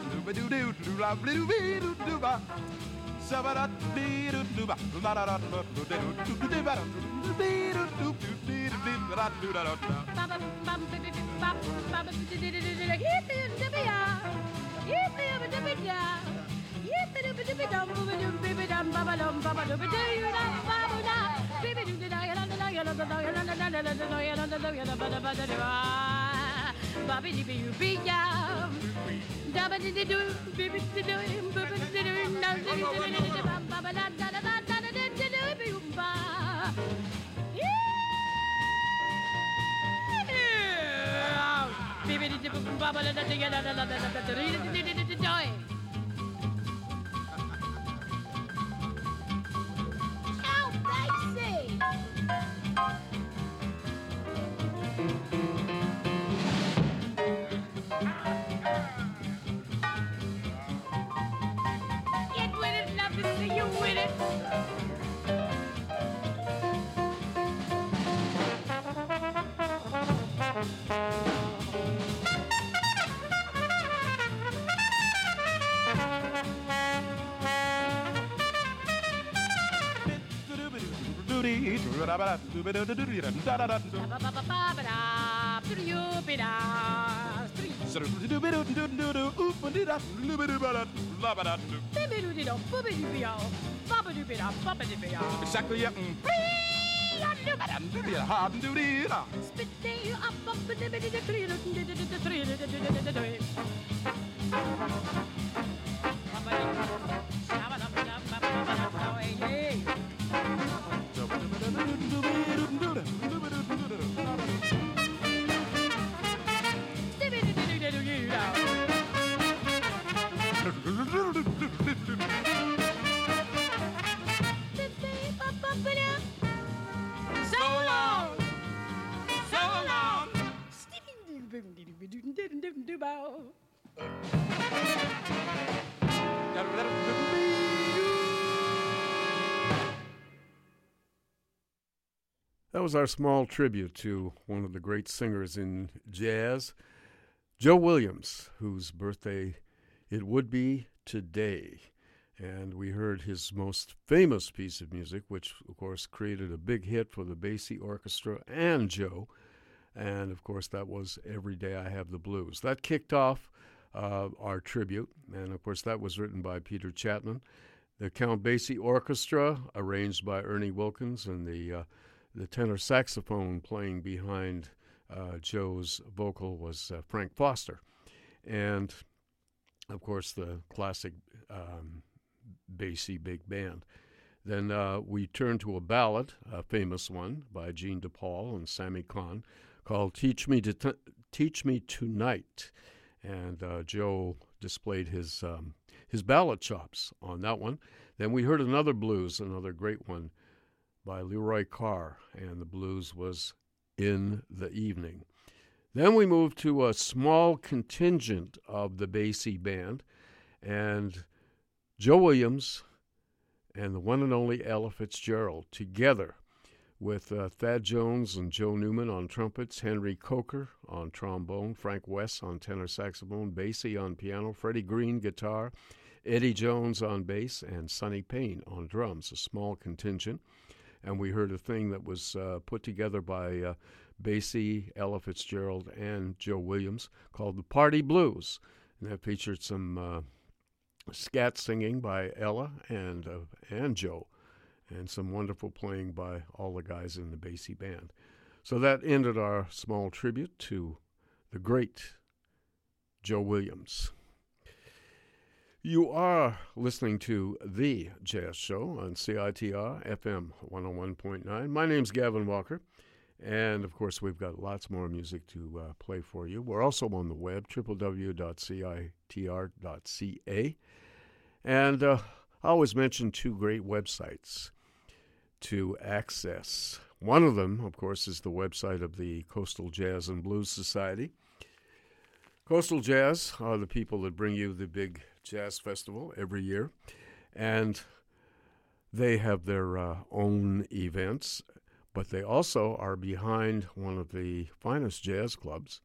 doo blidoo blidoo ba, so ba doo ba da doo blidoo da ba da da da da da doo ba doo ba da doo diddly doo ba. Get Exactly, yeah. mm. So was our small tribute to one of the great singers in jazz, Joe Williams, whose birthday it would be today. And we heard his most famous piece of music, which, of course, created a big hit for the Basie Orchestra and Joe. And, of course, that was Every Day I Have the Blues. That kicked off uh, our tribute. And, of course, that was written by Peter Chatman. The Count Basie Orchestra, arranged by Ernie Wilkins, and the uh, the tenor saxophone playing behind uh, Joe's vocal was uh, Frank Foster. And, of course, the classic um, Basie big band. Then uh, we turned to a ballad, a famous one by Gene DePaul and Sammy Cahn, called "Teach Me to T- Teach Me Tonight," and uh, Joe displayed his um, his ballad chops on that one. Then we heard another blues, another great one by Leroy Carr, and the blues was "In the Evening." Then we moved to a small contingent of the Basie Band, and Joe Williams and the one and only Ella Fitzgerald together with uh, Thad Jones and Joe Newman on trumpets, Henry Coker on trombone, Frank Wess on tenor saxophone, Basie on piano, Freddie Green guitar, Eddie Jones on bass, and Sonny Payne on drums, a small contingent. And we heard a thing that was uh, put together by uh, Basie, Ella Fitzgerald, and Joe Williams called the Party Blues. And that featured some uh, scat singing by Ella and, uh, and Joe and some wonderful playing by all the guys in the Basie band. So that ended our small tribute to the great Joe Williams. You are listening to The Jazz Show on CITR FM 101.9. My name's Gavin Walker, and of course, we've got lots more music to uh, play for you. We're also on the web, www.citr.ca. And uh, I always mention two great websites to access. One of them, of course, is the website of the Coastal Jazz and Blues Society. Coastal Jazz are the people that bring you the big jazz festival every year, and they have their uh, own events, but they also are behind one of the finest jazz clubs,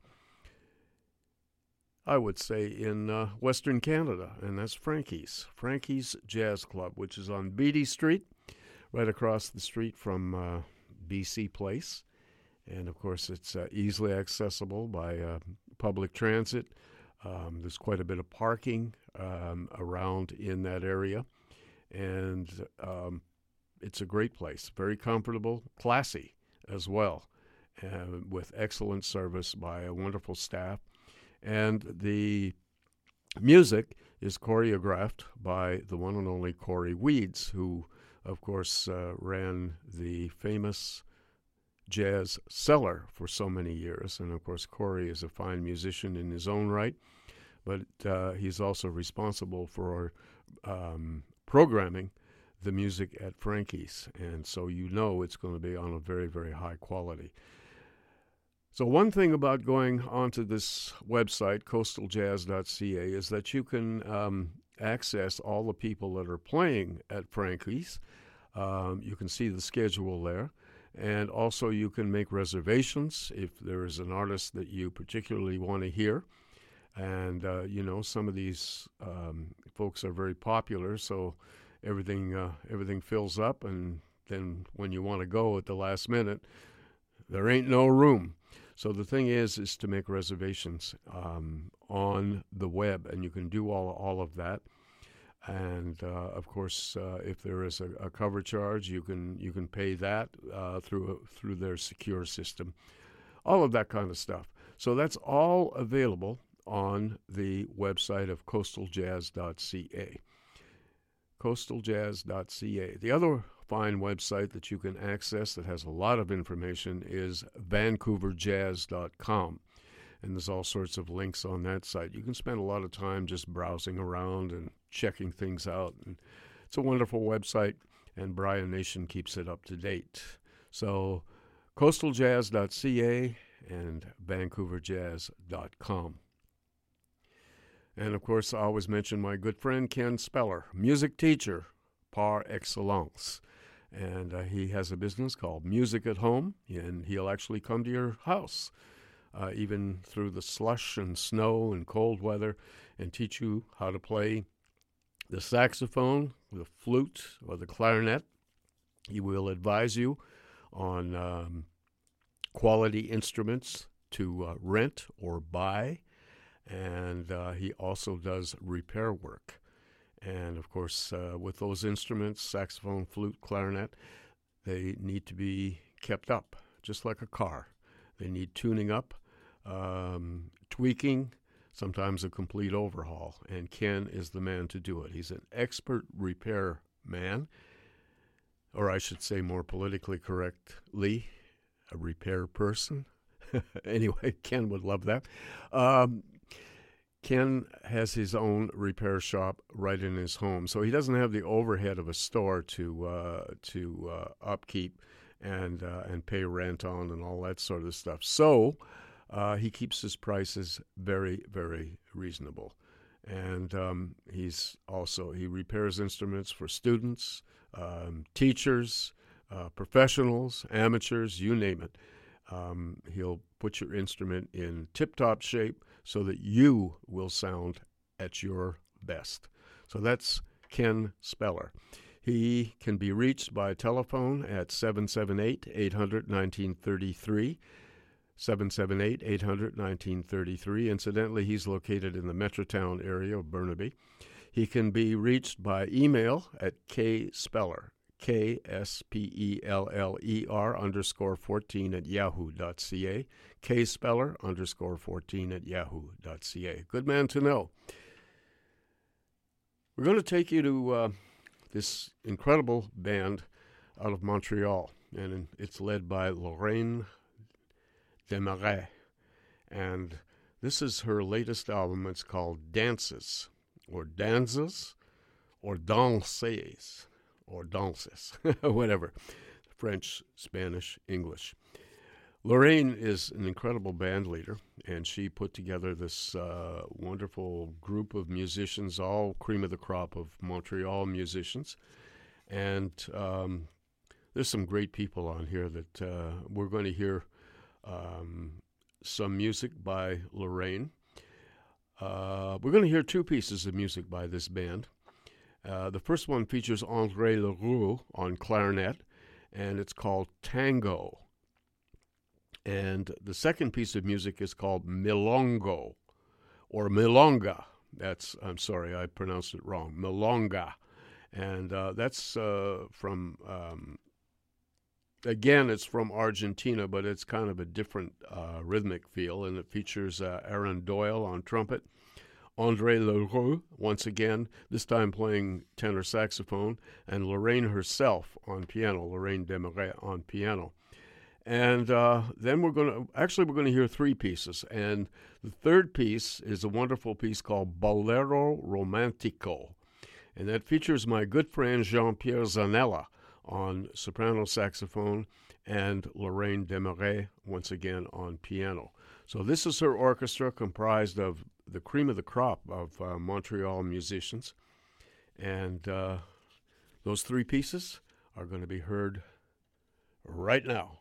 I would say, in uh, Western Canada, and that's Frankie's. Frankie's Jazz Club, which is on Beatty Street right across the street from uh, BC Place. And of course, it's uh, easily accessible by uh, public transit. Um, there's quite a bit of parking um, around in that area. And um, it's a great place, very comfortable, classy as well, with excellent service by a wonderful staff. And the music is choreographed by the one and only Cory Weeds, who of course, uh, ran the famous jazz cellar for so many years. And of course, Cory is a fine musician in his own right, but uh, he's also responsible for um, programming the music at Frankie's. And so you know it's going to be on a very, very high quality. So, one thing about going onto this website, coastaljazz.ca, is that you can um, access all the people that are playing at Frankie's. Um, you can see the schedule there. And also, you can make reservations if there is an artist that you particularly want to hear. And, uh, you know, some of these um, folks are very popular, so everything, uh, everything fills up. And then when you want to go at the last minute, there ain't no room. So the thing is, is to make reservations um, on the web, and you can do all all of that. And uh, of course, uh, if there is a, a, cover charge, you can you can pay that uh, through through their secure system, all of that kind of stuff. So that's all available on the website of coastaljazz.ca. Coastaljazz.ca. The other fine website that you can access that has a lot of information is vancouverjazz.com. And there's all sorts of links on that site. You can spend a lot of time just browsing around and checking things out. And it's a wonderful website, and Brian Nation keeps it up to date. So, coastaljazz.ca and vancouverjazz.com. And of course, I always mention my good friend Ken Speller, music teacher par excellence and uh, he has a business called Music at Home, and he'll actually come to your house, uh, even through the slush and snow and cold weather, and teach you how to play the saxophone, the flute, or the clarinet. He will advise you on um, quality instruments to uh, rent or buy, and uh, he also does repair work. And of course, uh, with those instruments, saxophone, flute, clarinet, they need to be kept up, just like a car. They need tuning up, um, tweaking, sometimes a complete overhaul. And Ken is the man to do it. He's an expert repair man, or I should say more politically correctly, a repair person. anyway, Ken would love that. Um, Ken has his own repair shop right in his home, so he doesn't have the overhead of a store to uh, to uh, upkeep and uh, and pay rent on and all that sort of stuff. So uh, he keeps his prices very, very reasonable. And um, he's also, he repairs instruments for students, um, teachers, uh, professionals, amateurs, you name it. Um, he'll put your instrument in tip top shape so that you will sound at your best. So that's Ken Speller. He can be reached by telephone at 778 800 1933. 778 800 1933. Incidentally, he's located in the Metrotown area of Burnaby. He can be reached by email at kspeller, K S P E L L E R underscore 14 at yahoo.ca. kspeller underscore 14 at yahoo.ca. Good man to know. We're going to take you to uh, this incredible band out of Montreal, and it's led by Lorraine Desmarais. And this is her latest album. It's called Dances, or Danzas, or Danses, or Dances, whatever. French, Spanish, English. Lorraine is an incredible band leader, and she put together this uh, wonderful group of musicians, all cream of the crop of Montreal musicians. And um, there's some great people on here that uh, we're going to hear um, some music by Lorraine. Uh, we're going to hear two pieces of music by this band. Uh, the first one features Andre Leroux on clarinet, and it's called Tango. And the second piece of music is called Milongo or Milonga. That's, I'm sorry, I pronounced it wrong. Milonga. And uh, that's uh, from, um, again, it's from Argentina, but it's kind of a different uh, rhythmic feel. And it features uh, Aaron Doyle on trumpet, Andre Leroux, once again, this time playing tenor saxophone, and Lorraine herself on piano, Lorraine Desmarais on piano. And uh, then we're going to actually we're going to hear three pieces, and the third piece is a wonderful piece called Bolero Romantico, and that features my good friend Jean Pierre Zanella on soprano saxophone and Lorraine Desmarais once again on piano. So this is her orchestra comprised of the cream of the crop of uh, Montreal musicians, and uh, those three pieces are going to be heard right now.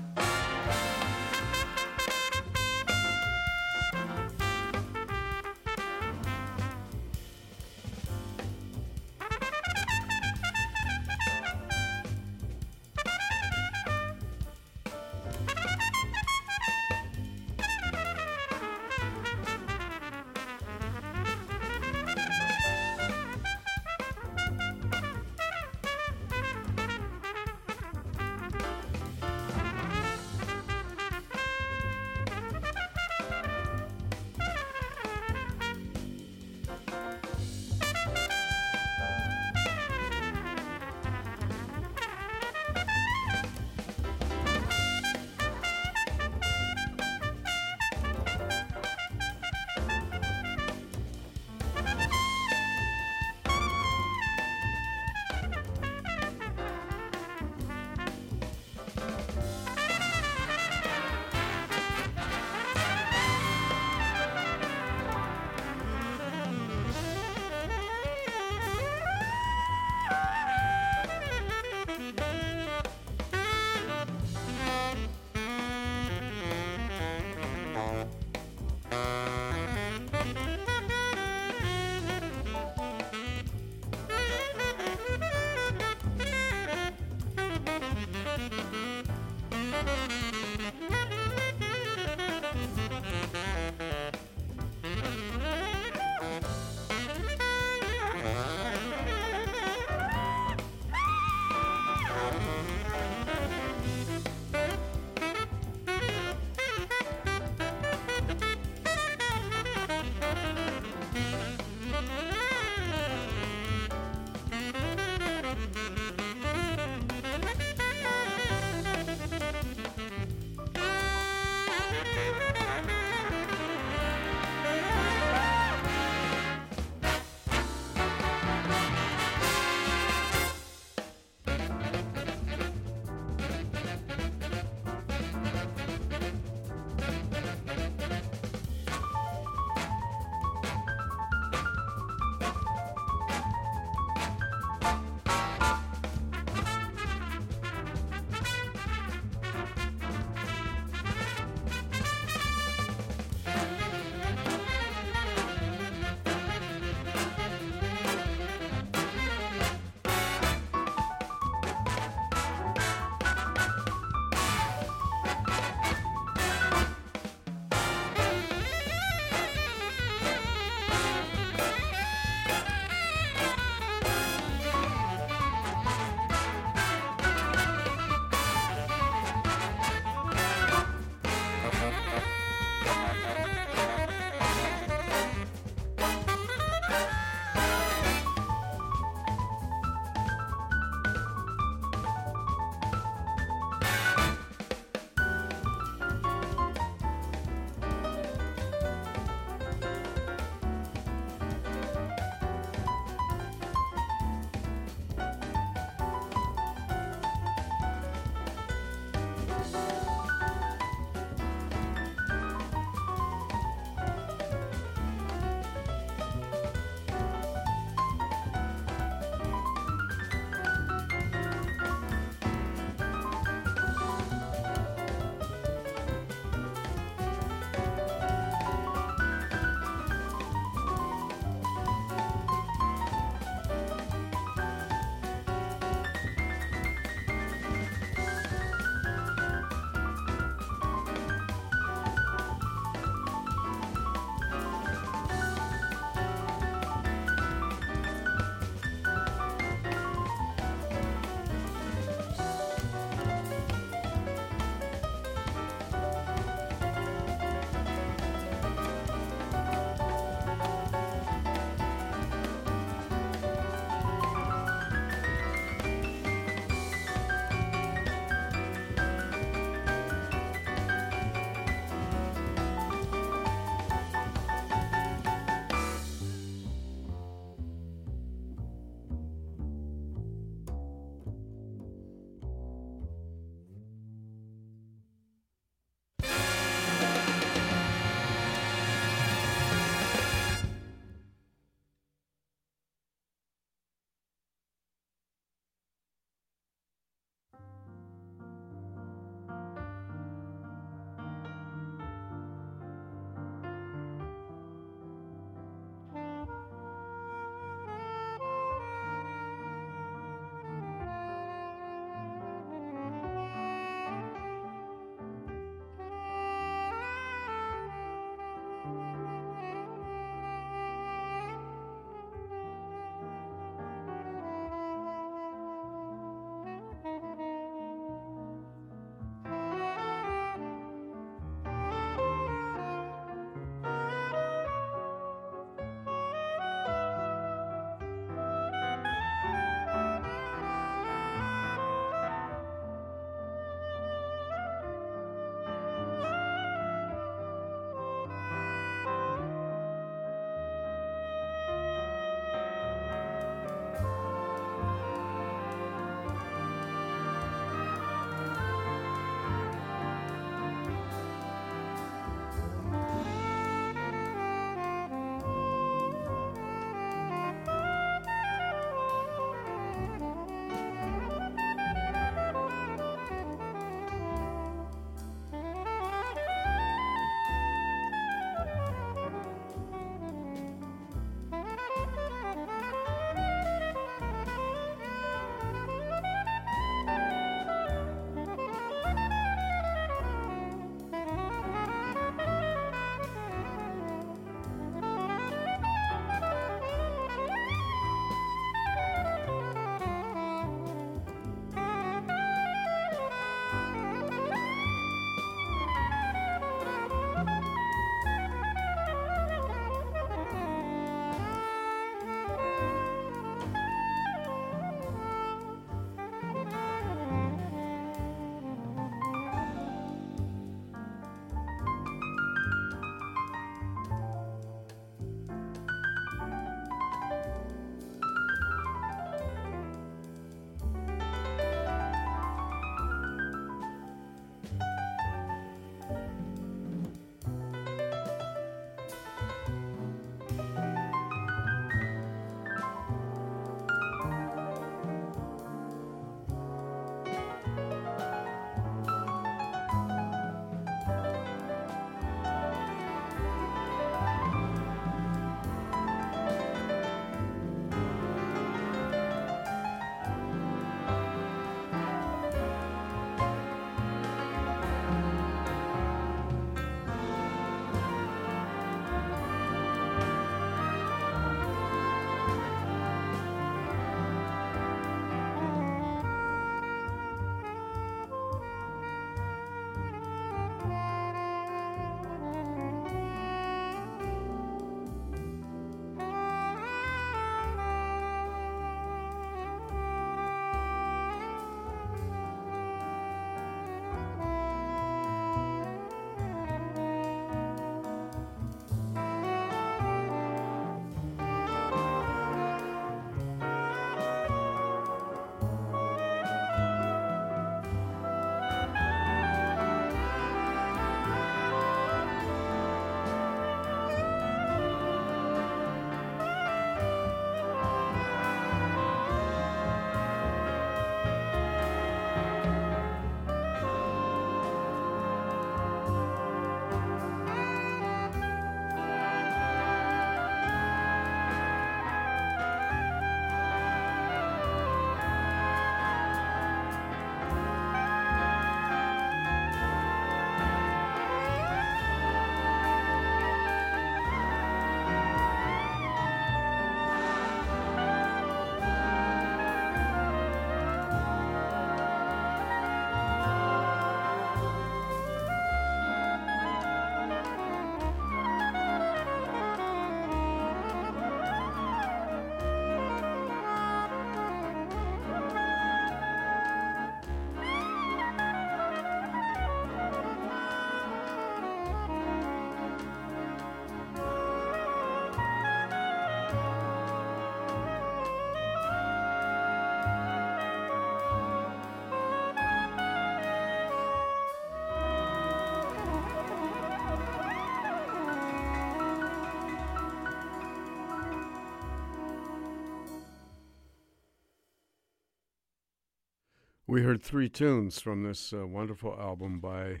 We heard three tunes from this uh, wonderful album by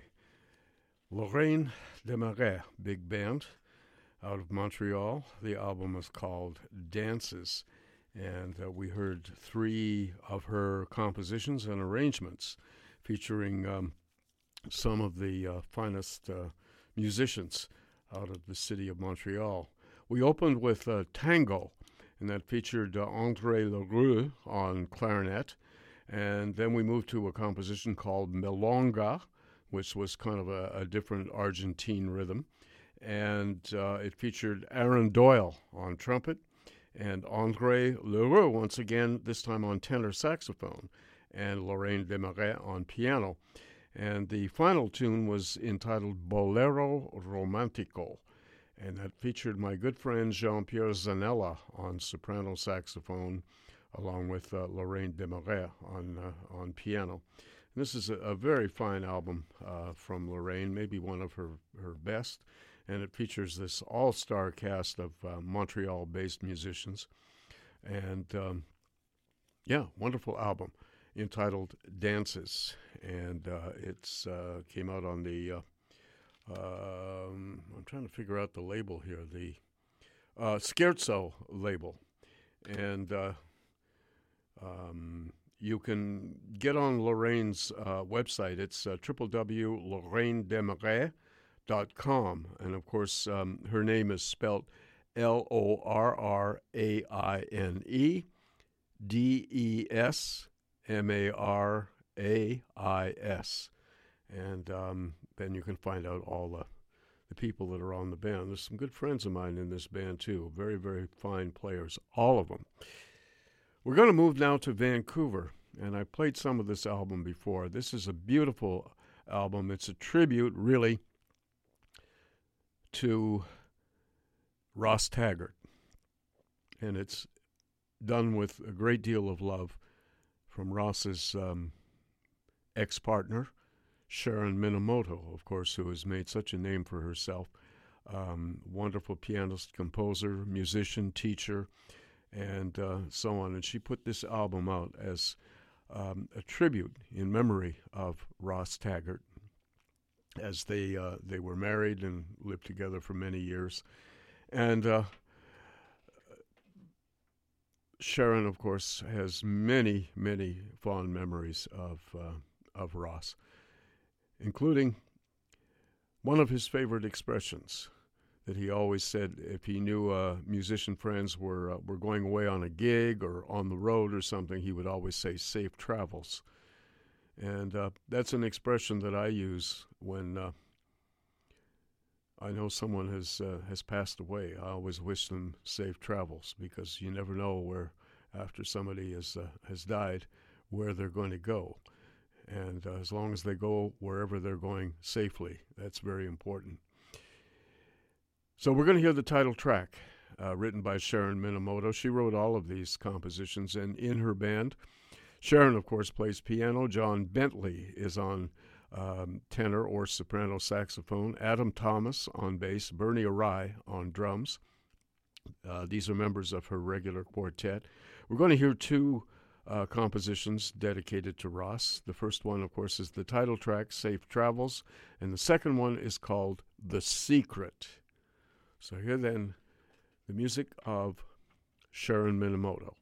Lorraine Desmarais, big band out of Montreal. The album is called Dances, and uh, we heard three of her compositions and arrangements featuring um, some of the uh, finest uh, musicians out of the city of Montreal. We opened with uh, Tango, and that featured uh, André Leroux on clarinet. And then we moved to a composition called Milonga, which was kind of a, a different Argentine rhythm. And uh, it featured Aaron Doyle on trumpet and Andre Leroux, once again, this time on tenor saxophone, and Lorraine Desmarais on piano. And the final tune was entitled Bolero Romantico, and that featured my good friend Jean Pierre Zanella on soprano saxophone along with uh, Lorraine Desmarais on uh, on piano. And this is a, a, very fine album uh, from Lorraine, maybe one of her her best, and it features this all-star cast of uh, Montreal-based musicians, and um, yeah, wonderful album entitled Dances, and uh, it's uh, came out on the. Um, I'm trying to figure out the label here, the Scherzo label, and um, you can get on Lorraine's uh, website. It's uh, www.lorrainedesmarais.com. And of course, um, her name is spelled L O R R A I N E D E S M A R A I S. And um, then you can find out all the, the people that are on the band. There's some good friends of mine in this band, too. Very, very fine players, all of them. We're going to move now to Vancouver, and I played some of this album before. This is a beautiful album. It's a tribute, really, to Ross Taggart, and it's done with a great deal of love from Ross's um, ex partner, Sharon Minemoto, of course, who has made such a name for herself. Um, wonderful pianist, composer, musician, teacher and uh, so on. And she put this album out as um, a tribute in memory of Ross Taggart, as they uh, they were married and lived together for many years. And uh, Sharon, of course, has many many fond memories of uh, of Ross, including one of his favorite expressions that he always said if he knew uh, musician friends were uh, were going away on a gig or on the road or something, he would always say "safe travels," and uh, that's an expression that I use when uh, I know someone has uh, has passed away. I always wish them safe travels because you never know where after somebody has uh, has died where they're going to go. And as long as they go wherever they're going safely, that's very important. So we're going to hear the title track, uh, written by Sharon Minemoto. She wrote all of these compositions, and in her band, Sharon, of course, plays piano. John Bentley is on um, tenor or soprano saxophone. Adam Thomas on bass. Bernie Arai on drums. Uh, these are members of her regular quartet. We're going to hear two uh, compositions dedicated to Ross. The first one, of course, is the title track, Safe Travels, and the second one is called The Secret. So here then, the music of Sharon Minemoto.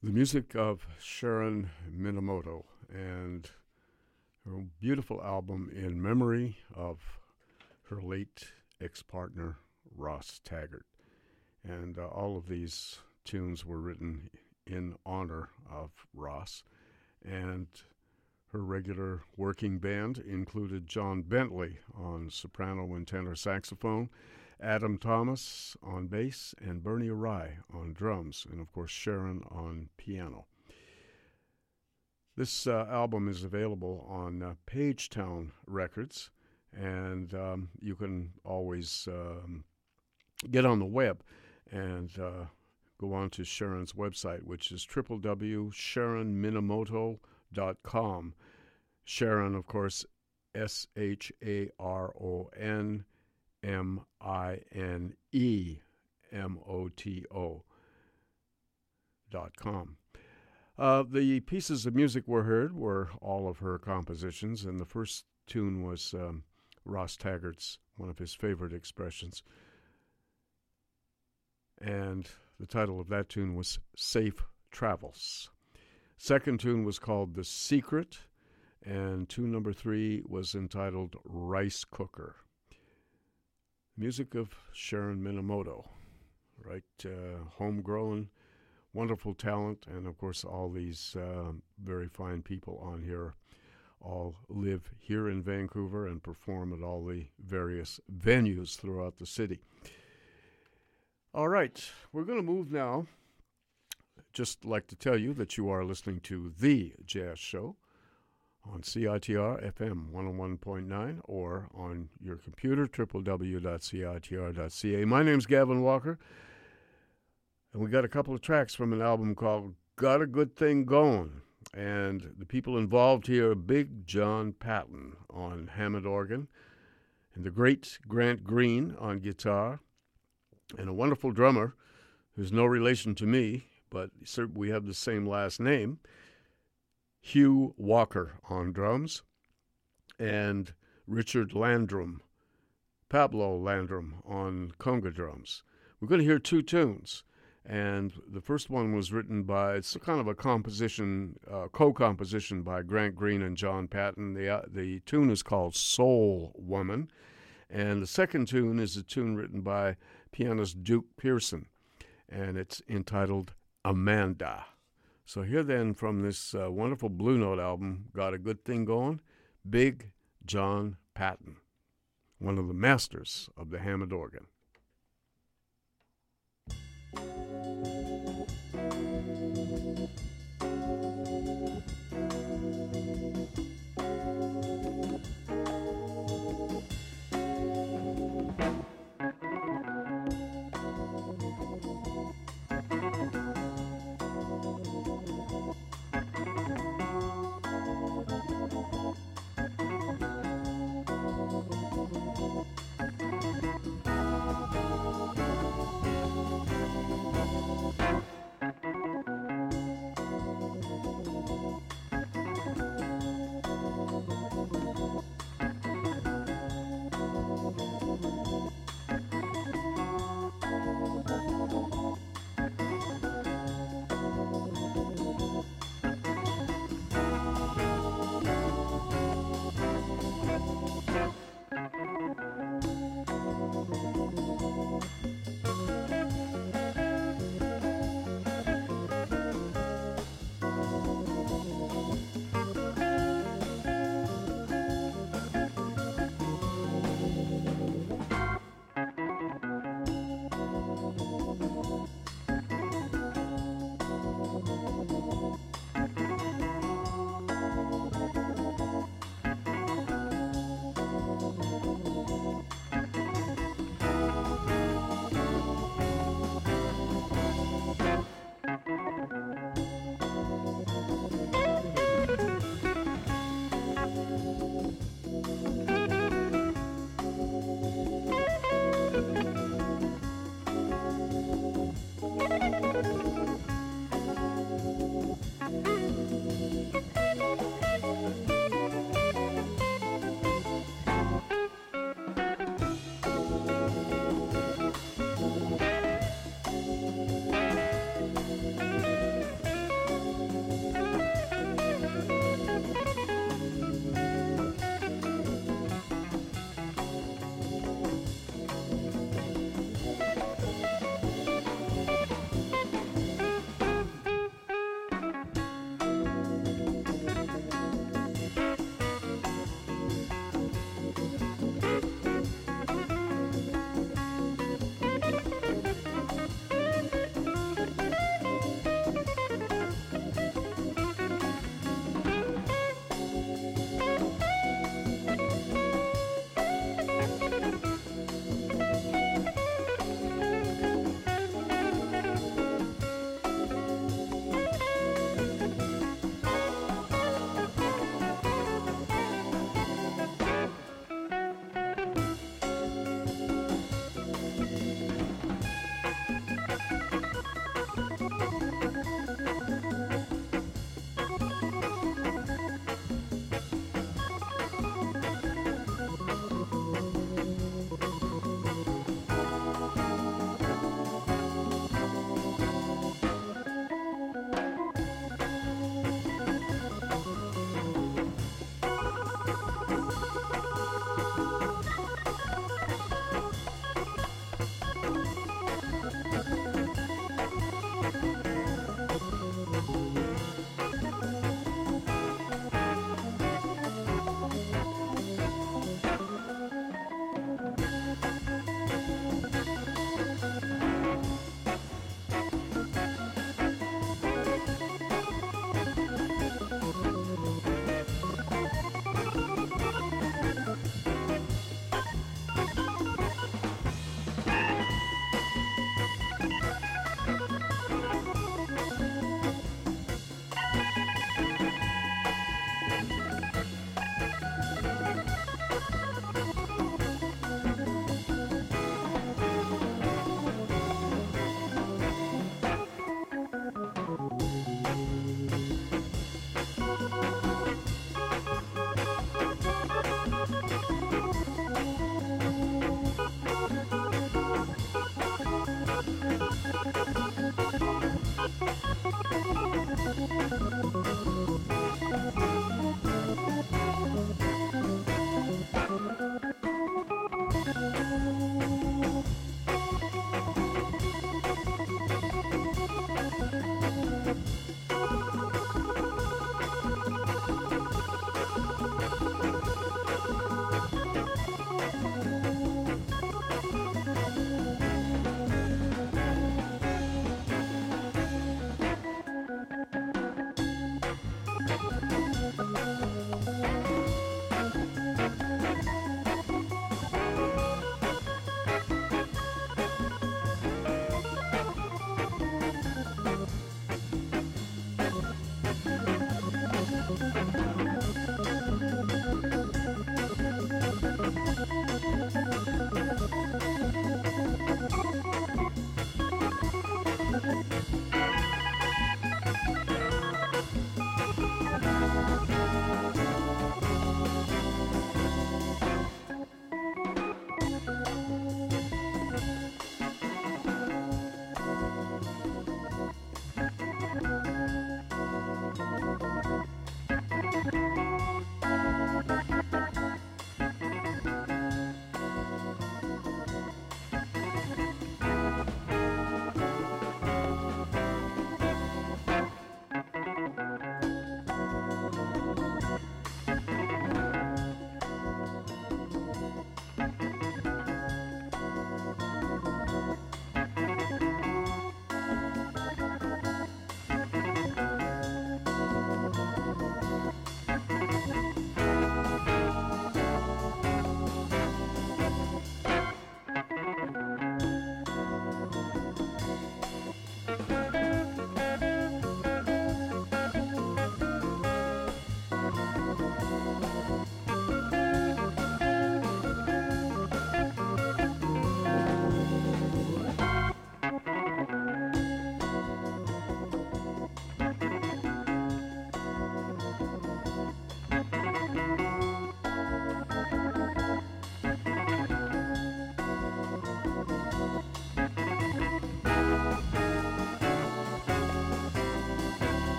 The music of Sharon Minemoto and her beautiful album in memory of her late ex partner, Ross Taggart. And uh, all of these tunes were written in honor of Ross. And her regular working band included John Bentley on soprano and tenor saxophone, Adam Thomas on bass, and Bernie Arai on drums, and of course Sharon on piano. This uh, album is available on uh, Pagetown Records, and um, you can always um, get on the web and uh, go on to Sharon's website, which is www.sharonminemoto.com. Sharon, of course, S H A R O N M I N E M O T O dot com. Uh, the pieces of music were heard were all of her compositions, and the first tune was um, Ross Taggart's, one of his favorite expressions. And the title of that tune was Safe Travels. Second tune was called The Secret, and tune number three was entitled Rice Cooker. Music of Sharon Minemoto, right? Uh, homegrown, wonderful talent, and of course, all these uh, very fine people on here all live here in Vancouver and perform at all the various venues throughout the city. All right, we're going to move now. Just like to tell you that you are listening to The Jazz Show on CITR FM 101.9 or on your computer, www.citr.ca. My name's Gavin Walker, and we got a couple of tracks from an album called Got a Good Thing Going. And the people involved here are Big John Patton on Hammond organ, and the great Grant Green on guitar, and a wonderful drummer who's no relation to me, but we have the same last name, Hugh Walker on drums, and Richard Landrum, Pablo Landrum on conga drums. We're going to hear two tunes. And the first one was written by, it's kind of a composition, uh, co composition by Grant Green and John Patton. The, uh, the tune is called Soul Woman. And the second tune is a tune written by pianist Duke Pearson. And it's entitled Amanda. So, here then from this uh, wonderful Blue Note album, Got a Good Thing Going, Big John Patton, one of the masters of the Hammond organ.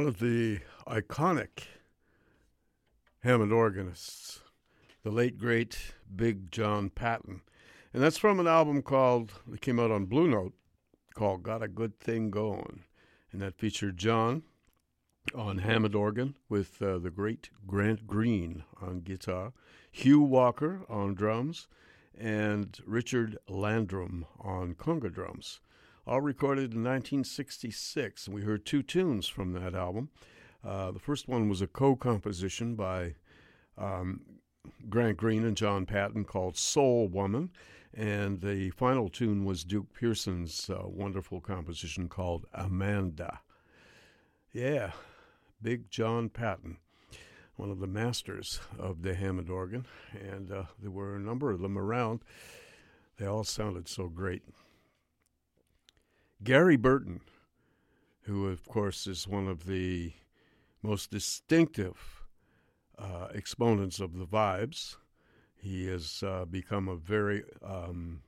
One of the iconic Hammond organists, the late great Big John Patton. And that's from an album called, that came out on Blue Note, called Got a Good Thing Going. And that featured John on Hammond organ with uh, the great Grant Green on guitar, Hugh Walker on drums, and Richard Landrum on conga drums all recorded in 1966. And we heard two tunes from that album. Uh, the first one was a co composition by um, Grant Green and John Patton called Soul Woman. And the final tune was Duke Pearson's uh, wonderful composition called Amanda. Yeah, Big John Patton. one of the masters of the Hammond organ, and uh, there were a number of them around. They all sounded so great. Gary Burton, who, of course, is one of the most distinctive uh, exponents of the vibes. He has uh, become a very um,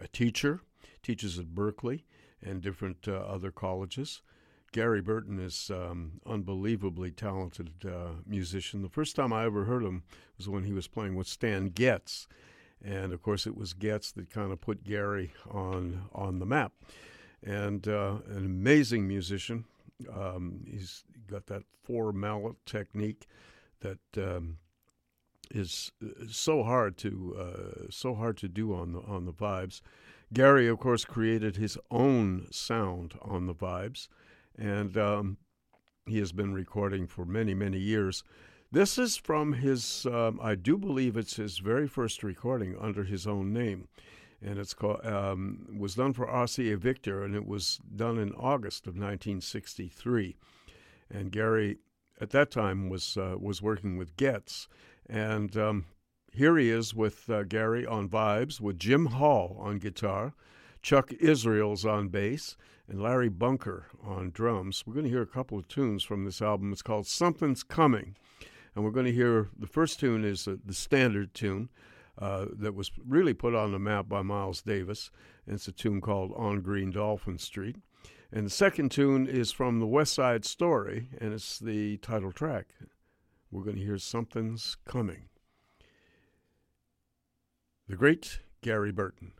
a teacher, teaches at Berklee and different uh, other colleges. Gary Burton is um, unbelievably talented uh, musician. The first time I ever heard him was when he was playing with Stan Getz, and of course it was Getz that kind of put Gary on on the map. And uh, an amazing musician. Um, he's got that four mallet technique that um, is so hard to uh, so hard to do on the on the vibes. Gary, of course, created his own sound on the vibes and um, he has been recording for many, many years. This is from his, um, I do believe it's his very first recording under his own name, and it's called um, was done for RCA Victor, and it was done in August of 1963. And Gary, at that time, was uh, was working with Getz, and um, here he is with uh, Gary on vibes, with Jim Hall on guitar, Chuck Israels on bass, and Larry Bunker on drums. We're going to hear a couple of tunes from this album. It's called Something's Coming. And we're going to hear the first tune is uh, the standard tune uh, that was really put on the map by Miles Davis. And it's a tune called On Green Dolphin Street. And the second tune is from the West Side Story, and it's the title track. We're going to hear Something's Coming. The great Gary Burton.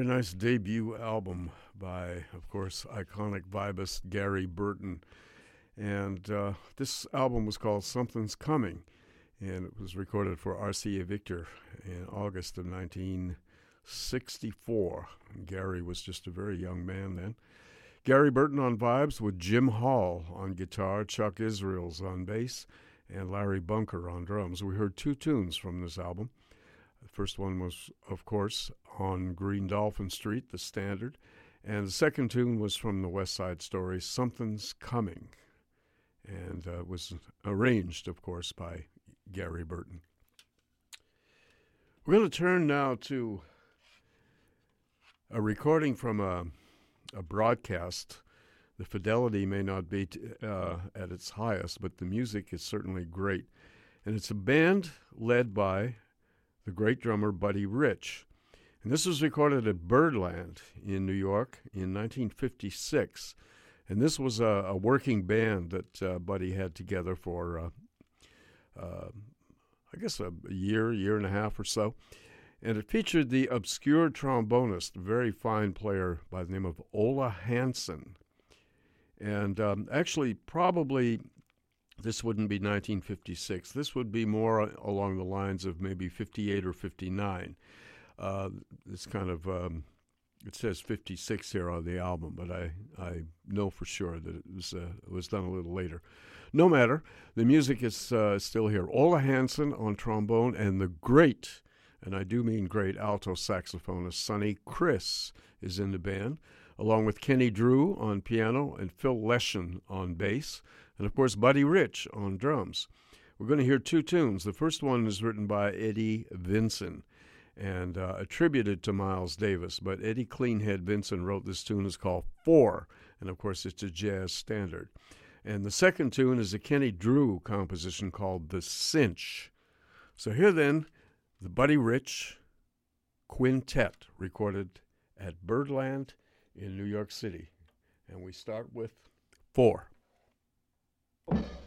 Very nice debut album by, of course, iconic vibist Gary Burton. And uh, this album was called Something's Coming, and it was recorded for RCA Victor in August of 1964. And Gary was just a very young man then. Gary Burton on vibes with Jim Hall on guitar, Chuck Israels on bass, and Larry Bunker on drums. We heard two tunes from this album. First one was, of course, on Green Dolphin Street, the standard. And the second tune was from the West Side Story, Something's Coming. And uh, was arranged, of course, by Gary Burton. We're going to turn now to a recording from a, a broadcast. The fidelity may not be t- uh, at its highest, but the music is certainly great. And it's a band led by the great drummer Buddy Rich. And this was recorded at Birdland in New York in 1956. And this was a, a working band that uh, Buddy had together for, uh, uh, I guess, a, year, year and a half or so. And it featured the obscure trombonist, very fine player by the name of Ola Hansen. And um, actually, probably this wouldn't be 1956. This would be more along the lines of maybe 58 or 59. Uh, it's kind of um, it says 56 here on the album, but I, I know for sure that it was uh, it was done a little later. No matter, the music is uh, still here. Ola Hansen on trombone and the great, and I do mean great, alto saxophonist Sonny Criss is in the band, along with Kenny Drew on piano and Phil Leshin on bass and of course Buddy Rich on drums. We're going to hear two tunes. The first one is written by Eddie Vinson and uh, attributed to Miles Davis, but Eddie Cleanhead Vinson wrote this tune. It's called Four, and of course it's a jazz standard. And the second tune is a Kenny Drew composition called The Cinch. So here then, the Buddy Rich Quintet recorded at Birdland in New York City. And we start with four people.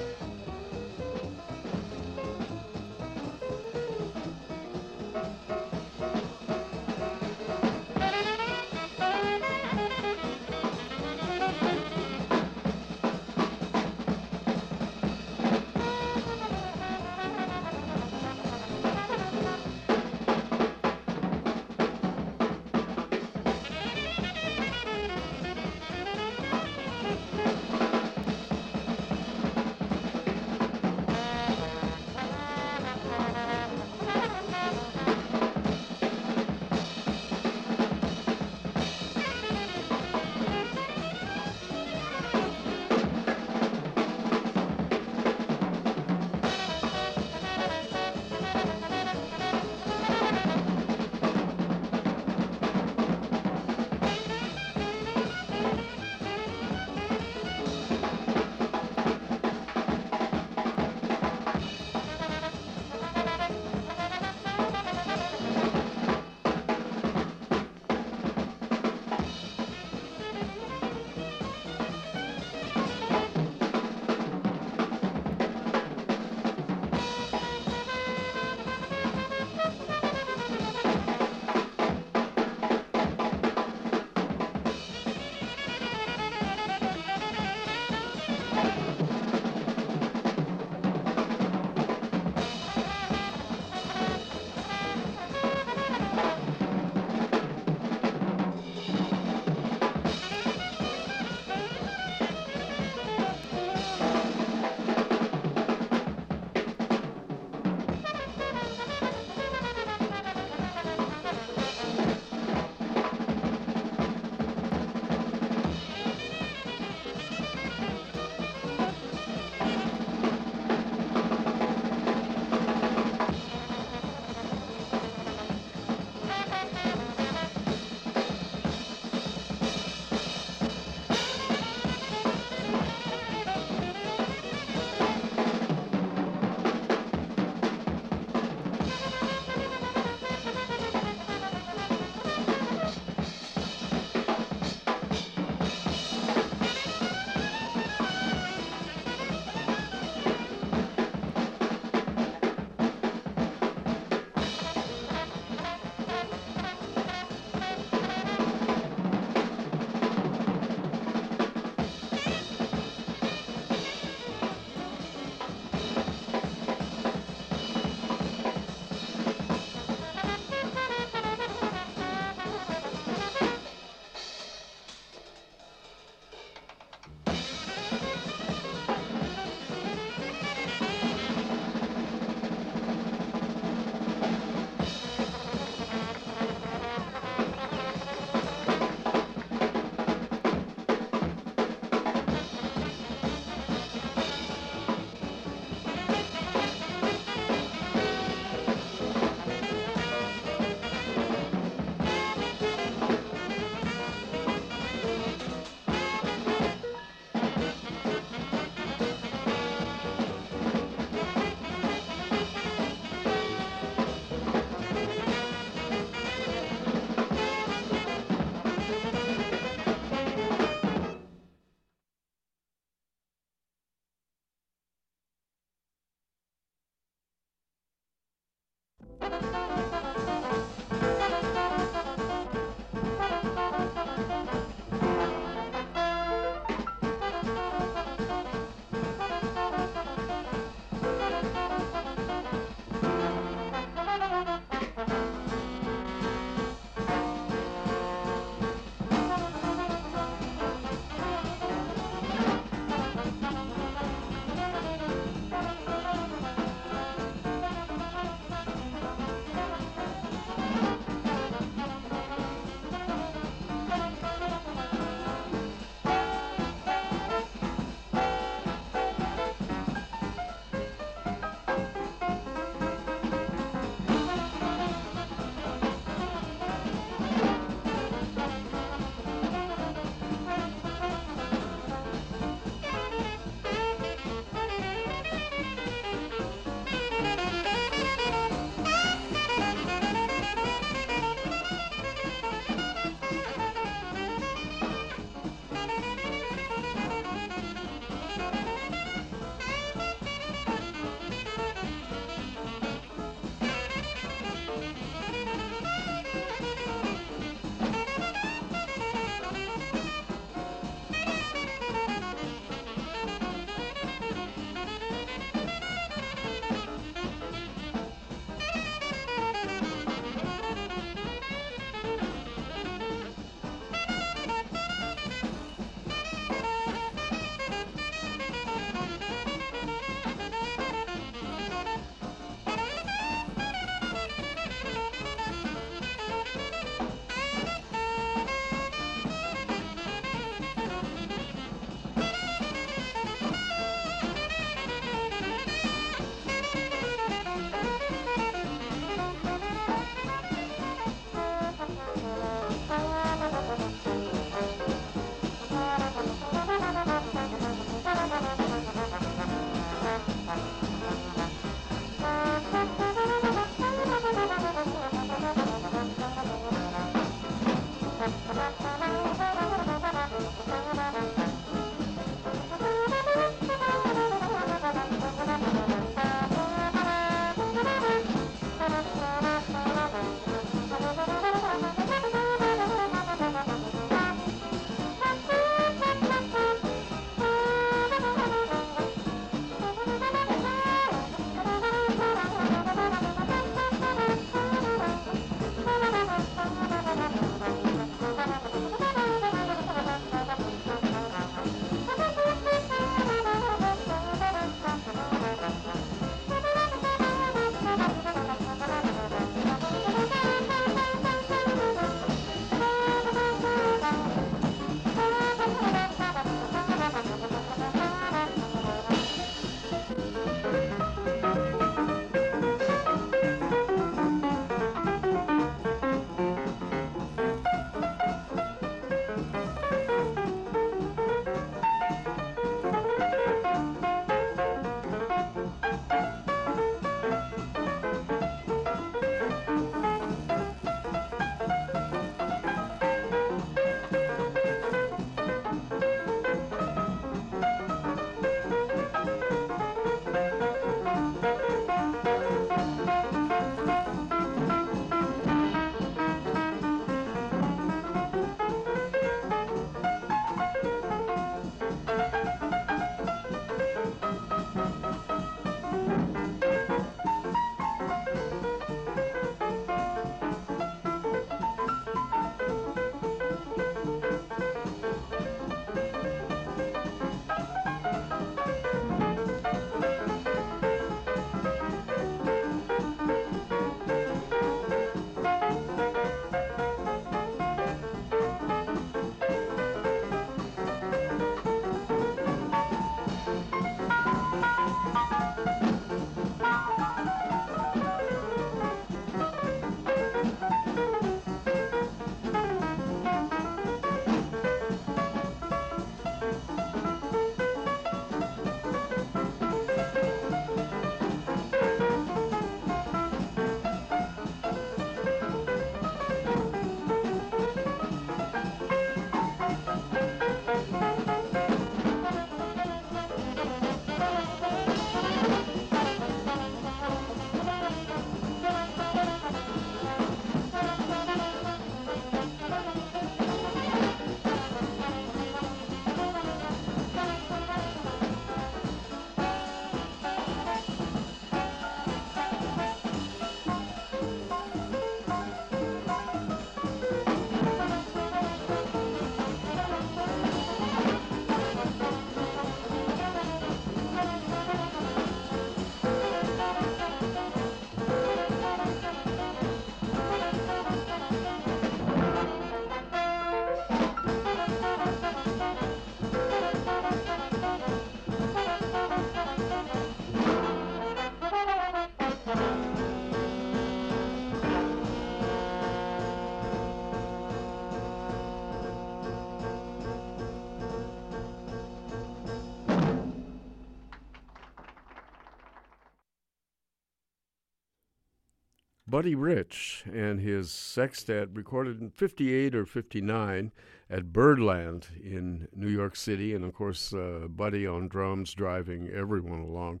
Buddy Rich and his sextet recorded in 58 or 59 at Birdland in New York City. And of course, uh, Buddy on drums driving everyone along.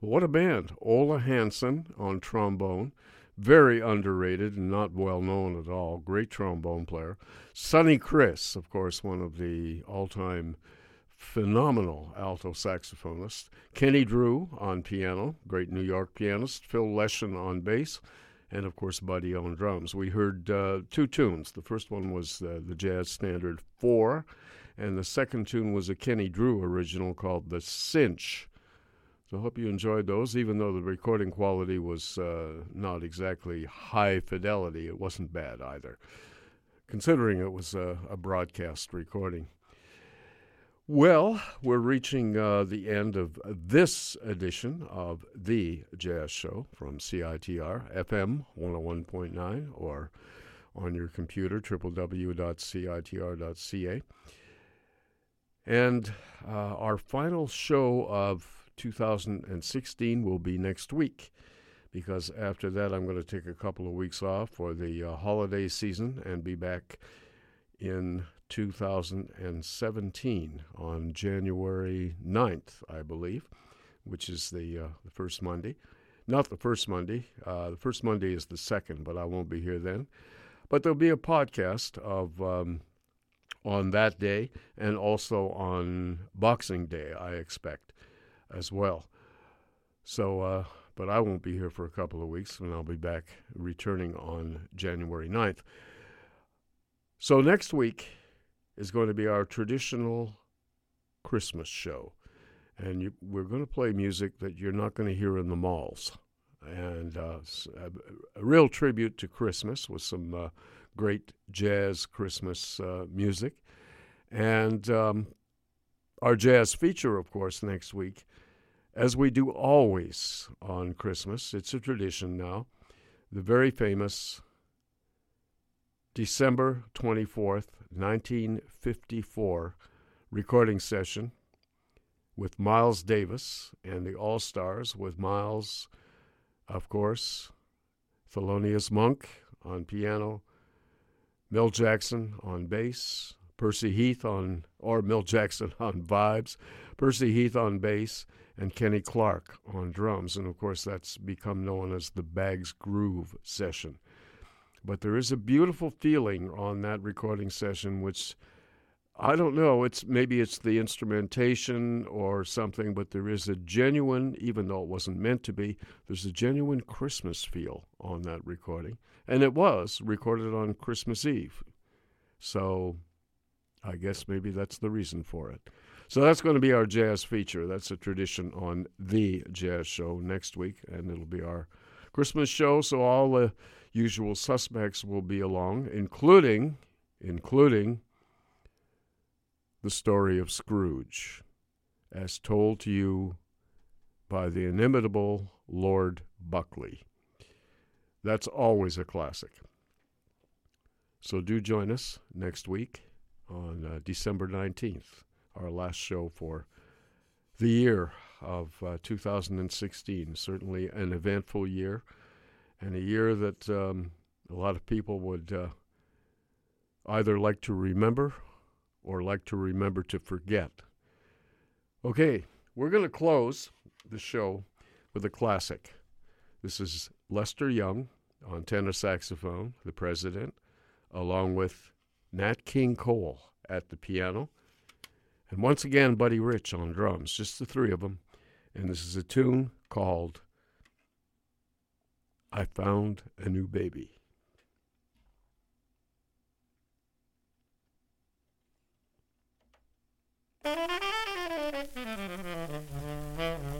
But what a band! Ola Hansen on trombone, very underrated and not well known at all. Great trombone player. Sonny Criss, of course, one of the all time phenomenal alto saxophonist. Kenny Drew on piano, great New York pianist. Phil Leshin on bass. And of course, Buddy on drums. We heard uh, two tunes. The first one was uh, the jazz standard Four, and the second tune was a Kenny Drew original called The Cinch. So I hope you enjoyed those, even though the recording quality was uh, not exactly high fidelity. It wasn't bad either, considering it was a, a broadcast recording. Well, we're reaching uh, the end of this edition of The Jazz Show from CITR FM 101.9 or on your computer, www.citr.ca. And uh, our final show of 2016 will be next week because after that I'm going to take a couple of weeks off for the uh, holiday season and be back in 2017 on January 9th, I believe, which is the, uh, the first Monday. Not the first Monday. Uh, the first Monday is the second, but I won't be here then. But there'll be a podcast of um, on that day and also on Boxing Day, I expect, as well. So, uh, but I won't be here for a couple of weeks, and I'll be back returning on January 9th. So next week is going to be our traditional Christmas show. And you, we're going to play music that you're not going to hear in the malls. And uh, a, a, real tribute to Christmas with some uh, great jazz Christmas uh, music. And um, our jazz feature, of course, next week, as we do always on Christmas, it's a tradition now, the very famous December 24th, 1954 recording session with Miles Davis and the All Stars, with Miles, of course, Thelonious Monk on piano, Milt Jackson on bass, Percy Heath on, or Milt Jackson on vibes, Percy Heath on bass, and Kenny Clarke on drums. And of course, that's become known as the Bags Groove session. But there is a beautiful feeling on that recording session, which I don't know. It's maybe it's the instrumentation or something, but there is a genuine, even though it wasn't meant to be, there's a genuine Christmas feel on that recording, and it was recorded on Christmas Eve. So, I guess maybe that's the reason for it. So that's going to be our jazz feature. That's a tradition on the jazz show next week, and it'll be our Christmas show. So all the usual suspects will be along, including including the story of Scrooge, as told to you by the inimitable Lord Buckley. That's always a classic. So do join us next week on uh, December 19th, our last show for the year of uh, 2016. Certainly an eventful year and a year that um, a lot of people would uh, either like to remember or like to remember to forget. Okay, we're going to close the show with a classic. This is Lester Young on tenor saxophone, the president, along with Nat King Cole at the piano, and once again Buddy Rich on drums, just the three of them. And this is a tune called I found a new baby.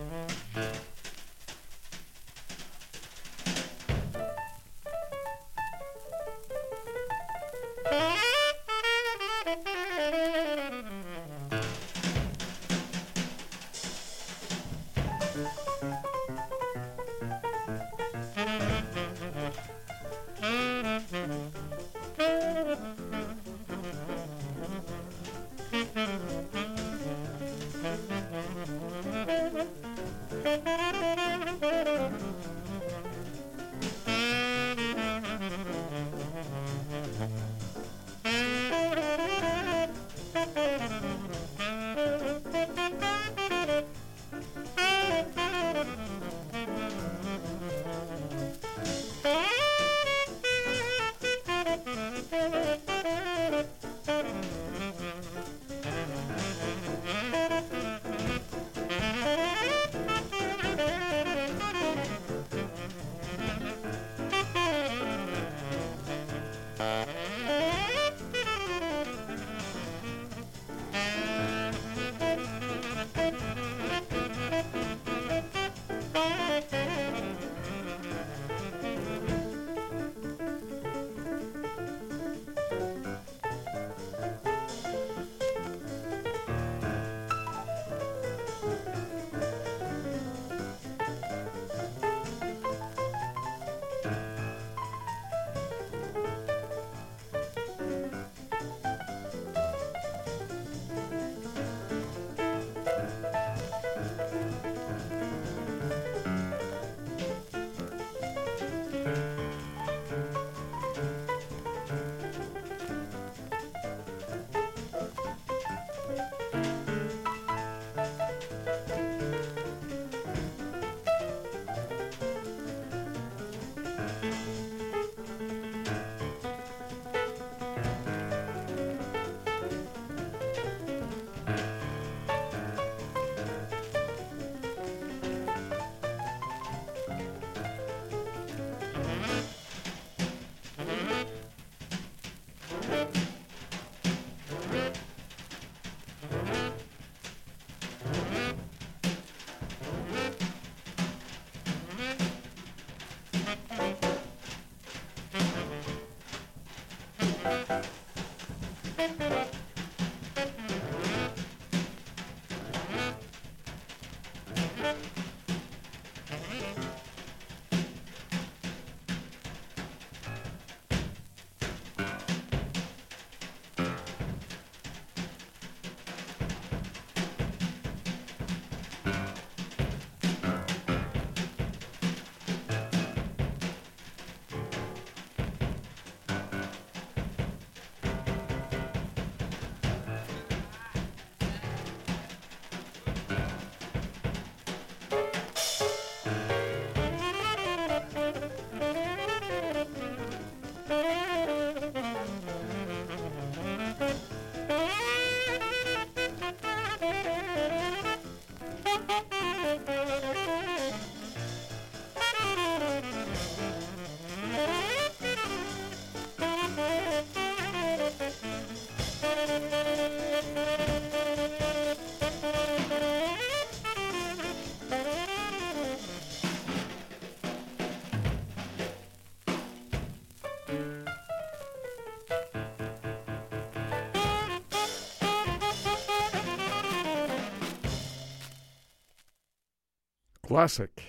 Classic.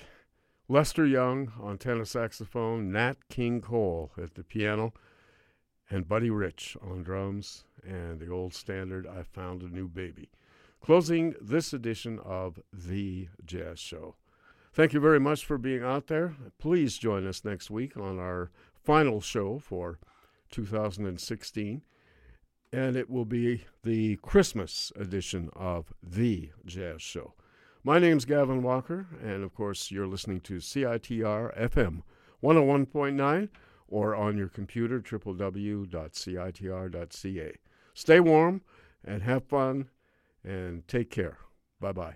Lester Young on tenor saxophone, Nat King Cole at the piano, and Buddy Rich on drums, and the old standard, I Found a New Baby. Closing this edition of The Jazz Show. Thank you very much for being out there. Please join us next week on our final show for 2016, and it will be the Christmas edition of The Jazz Show. My name's Gavin Walker, and of course, you're listening to CITR FM 101.9 or on your computer, www.citr.ca. Stay warm and have fun and take care. Bye bye.